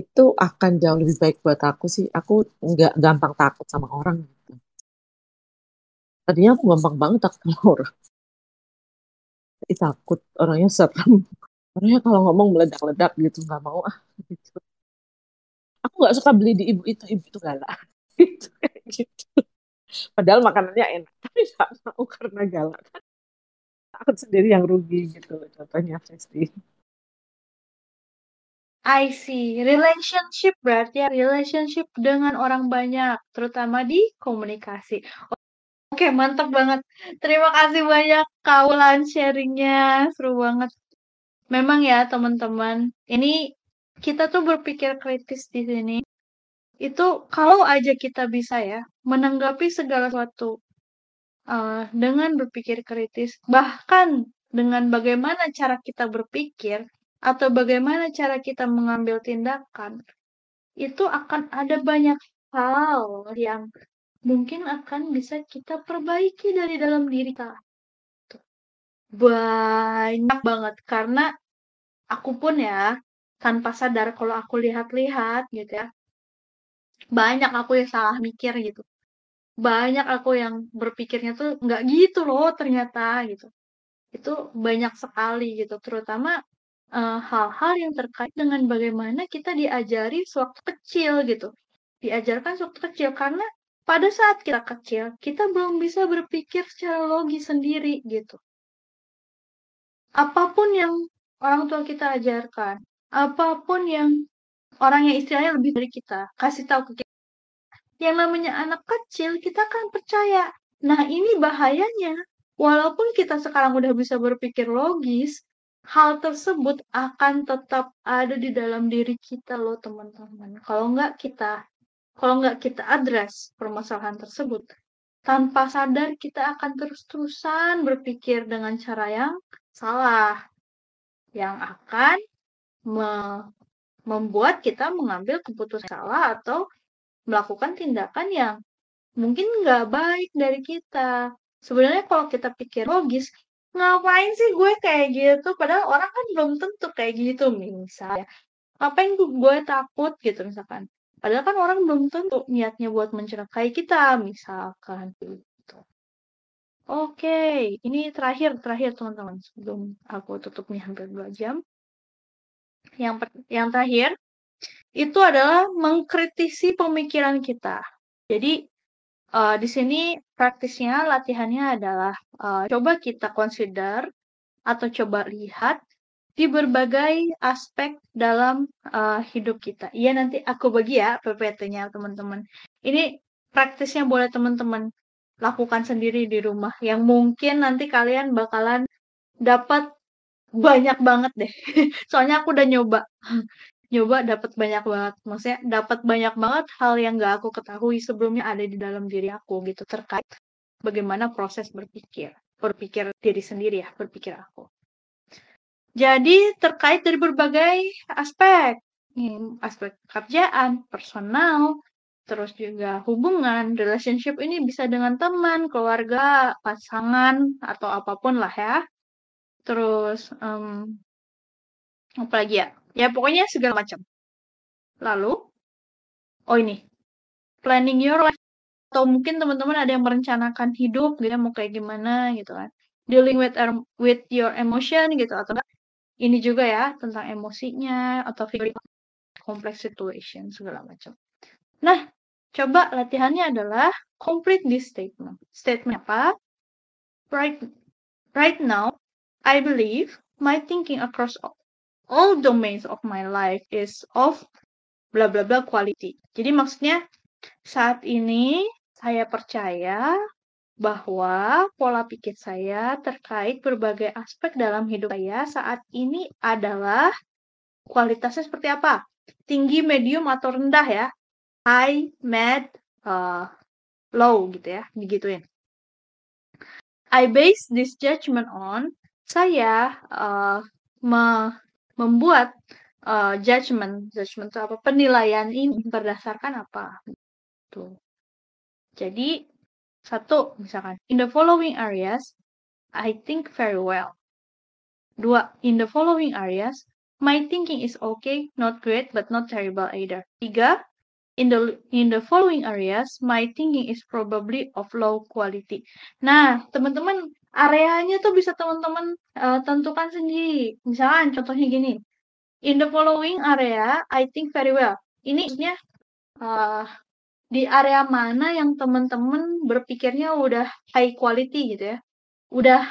A: itu akan jauh lebih baik buat aku sih. Aku nggak gampang takut sama orang gitu. Tadinya aku gampang banget takut sama orang. Ih, takut orangnya serem. Orangnya kalau ngomong meledak-ledak gitu nggak mau ah gitu. Aku nggak suka beli di ibu itu, ibu itu galak. Gitu, gitu. Padahal makanannya enak, tapi nggak mau karena galak. Aku sendiri yang rugi gitu contohnya Festi.
B: I see. Relationship berarti ya relationship dengan orang banyak, terutama di komunikasi. Oke, mantap banget. Terima kasih banyak Kak Wulan sharingnya. Seru banget. Memang ya teman-teman, ini kita tuh berpikir kritis di sini. Itu kalau aja kita bisa ya menanggapi segala sesuatu eh, dengan berpikir kritis, bahkan dengan bagaimana cara kita berpikir atau bagaimana cara kita mengambil tindakan, itu akan ada banyak hal yang mungkin akan bisa kita perbaiki dari dalam diri kita. Banyak banget karena aku pun ya tanpa sadar kalau aku lihat-lihat gitu ya. Banyak aku yang salah mikir gitu. Banyak aku yang berpikirnya tuh nggak gitu loh ternyata gitu. Itu banyak sekali gitu, terutama eh, hal-hal yang terkait dengan bagaimana kita diajari sewaktu kecil gitu. Diajarkan sewaktu kecil karena pada saat kita kecil, kita belum bisa berpikir secara logis sendiri gitu. Apa pun yang orang tua kita ajarkan, apa pun yang orang yang istilahnya lebih dari kita kasih tahu ke kita, yang namanya anak kecil kita kan percaya. Nah ini bahayanya. Walaupun kita sekarang udah bisa berpikir logis, hal tersebut akan tetap ada di dalam diri kita loh teman-teman. Kalau nggak kita, kalau nggak kita address permasalahan tersebut, tanpa sadar kita akan terus-terusan berpikir dengan cara yang salah, yang akan me- membuat kita mengambil keputusan salah atau melakukan tindakan yang mungkin nggak baik dari kita. Sebenarnya kalau kita pikir logis, ngapain sih gue kayak gitu? Padahal orang kan belum tentu kayak gitu misalnya. Ngapain gue, takut gitu misalkan. Padahal kan orang belum tentu niatnya buat mencelakai kita misalkan gitu. Oke, ini terakhir terakhir teman-teman sebelum aku tutup nih hampir dua jam. Yang yang terakhir itu adalah mengkritisi pemikiran kita. Jadi uh, di sini praktisnya latihannya adalah uh, coba kita consider atau coba lihat di berbagai aspek dalam uh, hidup kita. Iya nanti aku bagi ya PPT-nya teman-teman. Ini praktisnya boleh teman-teman lakukan sendiri di rumah. Yang mungkin nanti kalian bakalan dapat banyak banget deh. Soalnya aku udah nyoba. nyoba dapat banyak banget. Maksudnya dapat banyak banget hal yang gak aku ketahui sebelumnya ada di dalam diri aku gitu terkait bagaimana proses berpikir. Berpikir diri sendiri ya, berpikir aku. Jadi terkait dari berbagai aspek, aspek pekerjaan, personal, terus juga hubungan, relationship ini bisa dengan teman, keluarga, pasangan, atau apa pun lah ya. Terus, um, apa lagi ya? Ya pokoknya segala macam. Lalu, oh ini, planning your life. Atau mungkin teman-teman ada yang merencanakan hidup gitu, ya, mau kayak gimana gitu kan. Dealing with with your emotion gitu atau ini juga ya tentang emosinya atau complex situation segala macam. Nah, coba latihannya adalah complete this statement. Statement apa? Right right now, I believe my thinking across all domains of my life is of bla bla bla quality. Jadi maksudnya saat ini saya percaya bahwa pola pikir saya terkait berbagai aspek dalam hidup saya saat ini adalah kualitasnya seperti apa? Tinggi, medium, atau rendah ya? High, med, uh, low gitu ya, digituin. I base this judgment on saya uh, me membuat uh, judgment, judgment itu apa? Penilaian ini berdasarkan apa? Tuh. Jadi satu, misalkan, in the following areas, I think very well. Dua, in the following areas, my thinking is okay, not great, but not terrible either. Tiga, in the in the following areas, my thinking is probably of low quality. Nah, teman-teman, areanya tuh bisa teman-teman uh, tentukan sendiri. Misalkan, contohnya gini, in the following area, I think very well. Ini maksudnya uh, di area mana yang teman-teman berpikirnya udah high quality gitu ya, udah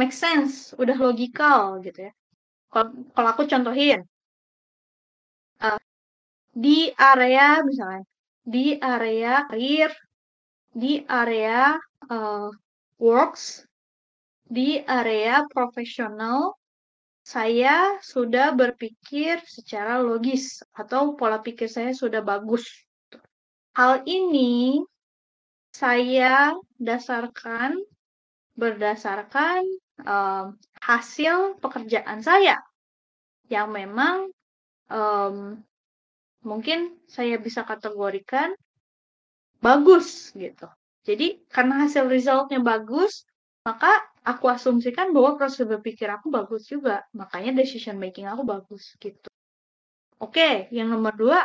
B: make sense, udah logikal gitu ya. Kalau aku contohin, uh, di area misalnya, di area career, di area uh, works, di area profesional, saya sudah berpikir secara logis atau pola pikir saya sudah bagus Hal ini saya dasarkan berdasarkan um, hasil pekerjaan saya yang memang um, mungkin saya bisa kategorikan bagus gitu. Jadi karena hasil resultnya bagus, maka aku asumsikan bahwa proses berpikir aku bagus juga. Makanya decision making aku bagus gitu. Oke, yang nomor dua,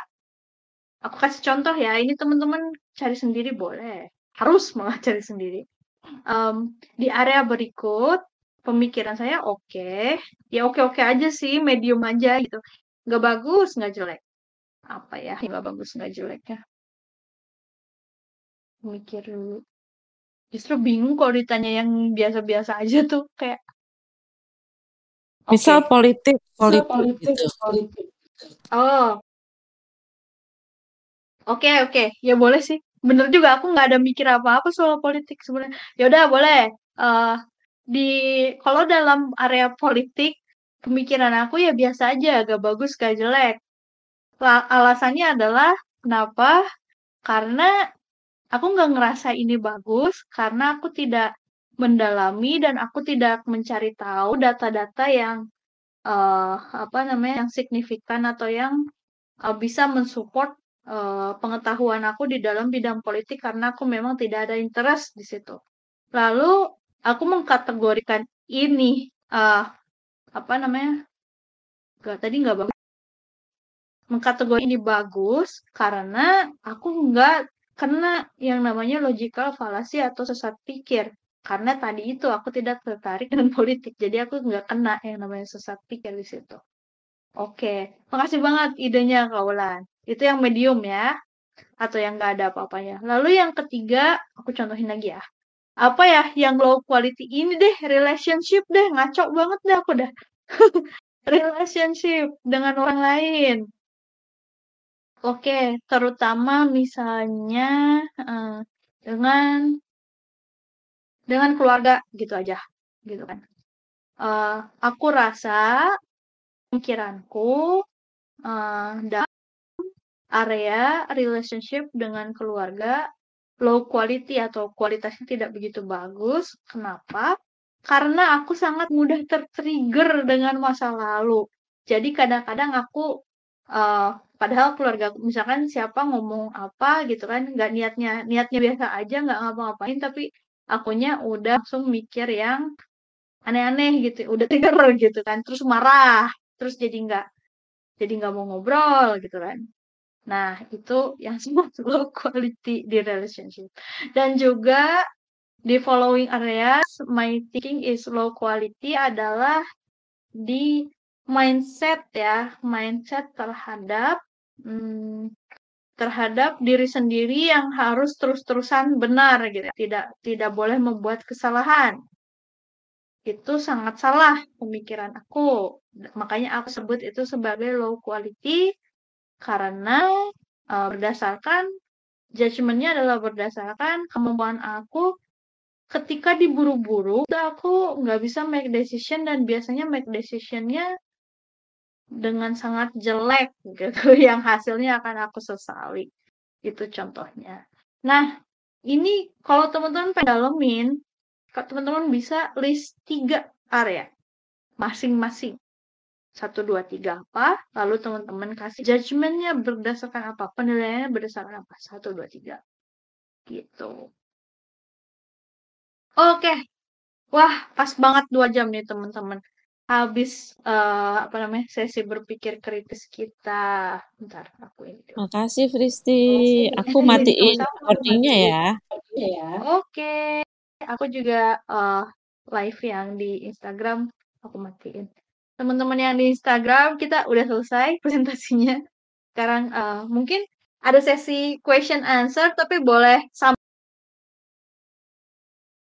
B: Aku kasih contoh ya, ini teman-teman cari sendiri boleh. Harus malah cari sendiri. Um, di area berikut, pemikiran saya oke. Okay. Ya oke-oke aja sih, medium aja gitu. Nggak bagus, nggak jelek. Apa ya, nggak bagus, nggak jelek ya. Mikir dulu. Justru bingung kalau ditanya yang biasa-biasa aja tuh, kayak
A: Misal politik, politik, politik, gitu.
B: politik. Oh, Oke oke, ya boleh sih. Bener juga aku nggak ada mikir apa-apa soal politik sebenarnya. Ya udah boleh. Uh, di kalau dalam area politik pemikiran aku ya biasa aja, gak bagus, gak jelek. La alasannya adalah kenapa? Karena aku nggak ngerasa ini bagus karena aku tidak mendalami dan aku tidak mencari tahu data-data yang uh, apa namanya yang signifikan atau yang uh, bisa mensupport uh, pengetahuan aku di dalam bidang politik karena aku memang tidak ada interest di situ. Lalu aku mengkategorikan ini uh, apa namanya? Gak tadi nggak bagus. Mengkategori ini bagus karena aku nggak kena yang namanya logical fallacy atau sesat pikir. Karena tadi itu aku tidak tertarik dengan politik, jadi aku nggak kena yang namanya sesat pikir di situ. Oke, makasih banget idenya Kaulan. Itu yang medium ya, atau yang nggak ada apa-apanya. Lalu yang ketiga, aku contohin lagi ya. Apa ya yang low quality ini deh, relationship deh, ngaco banget deh aku dah. relationship dengan orang lain. Oke, terutama misalnya uh, dengan dengan keluarga gitu aja, gitu kan. Uh, aku rasa pemikiranku uh, dalam area relationship dengan keluarga low quality atau kualitasnya tidak begitu bagus. Kenapa? Karena aku sangat mudah tertrigger dengan masa lalu. Jadi kadang-kadang aku uh, padahal keluarga misalkan siapa ngomong apa gitu kan nggak niatnya niatnya biasa aja nggak ngapa-ngapain tapi akunya udah langsung mikir yang aneh-aneh gitu udah trigger gitu kan terus marah terus jadi nggak jadi nggak mau ngobrol gitu kan. Nah itu yang sangat low quality di relationship. Dan juga di following areas my thinking is low quality adalah di mindset ya mindset terhadap hmm, terhadap diri sendiri yang harus terus-terusan benar gitu tidak tidak boleh membuat kesalahan itu sangat salah pemikiran aku. Makanya aku sebut itu sebagai low quality karena uh, berdasarkan judgementnya adalah berdasarkan kemampuan aku ketika diburu-buru aku nggak bisa make decision dan biasanya make decisionnya dengan sangat jelek gitu yang hasilnya akan aku sesali itu contohnya nah ini kalau teman-teman pedalamin teman-teman bisa list tiga area masing-masing. Satu, dua, tiga apa, lalu teman-teman kasih judgementnya berdasarkan apa, penilaiannya berdasarkan apa, satu, dua, tiga. Gitu. Oke, wah pas banget dua jam nih teman-teman. Habis uh, apa namanya sesi berpikir kritis kita. Bentar, aku ini.
A: Makasih Fristi. Aku matiin recordingnya ya.
B: Oke aku juga uh, live yang di Instagram aku matiin. Teman-teman yang di Instagram kita udah selesai presentasinya. Sekarang uh, mungkin ada sesi question answer tapi boleh sama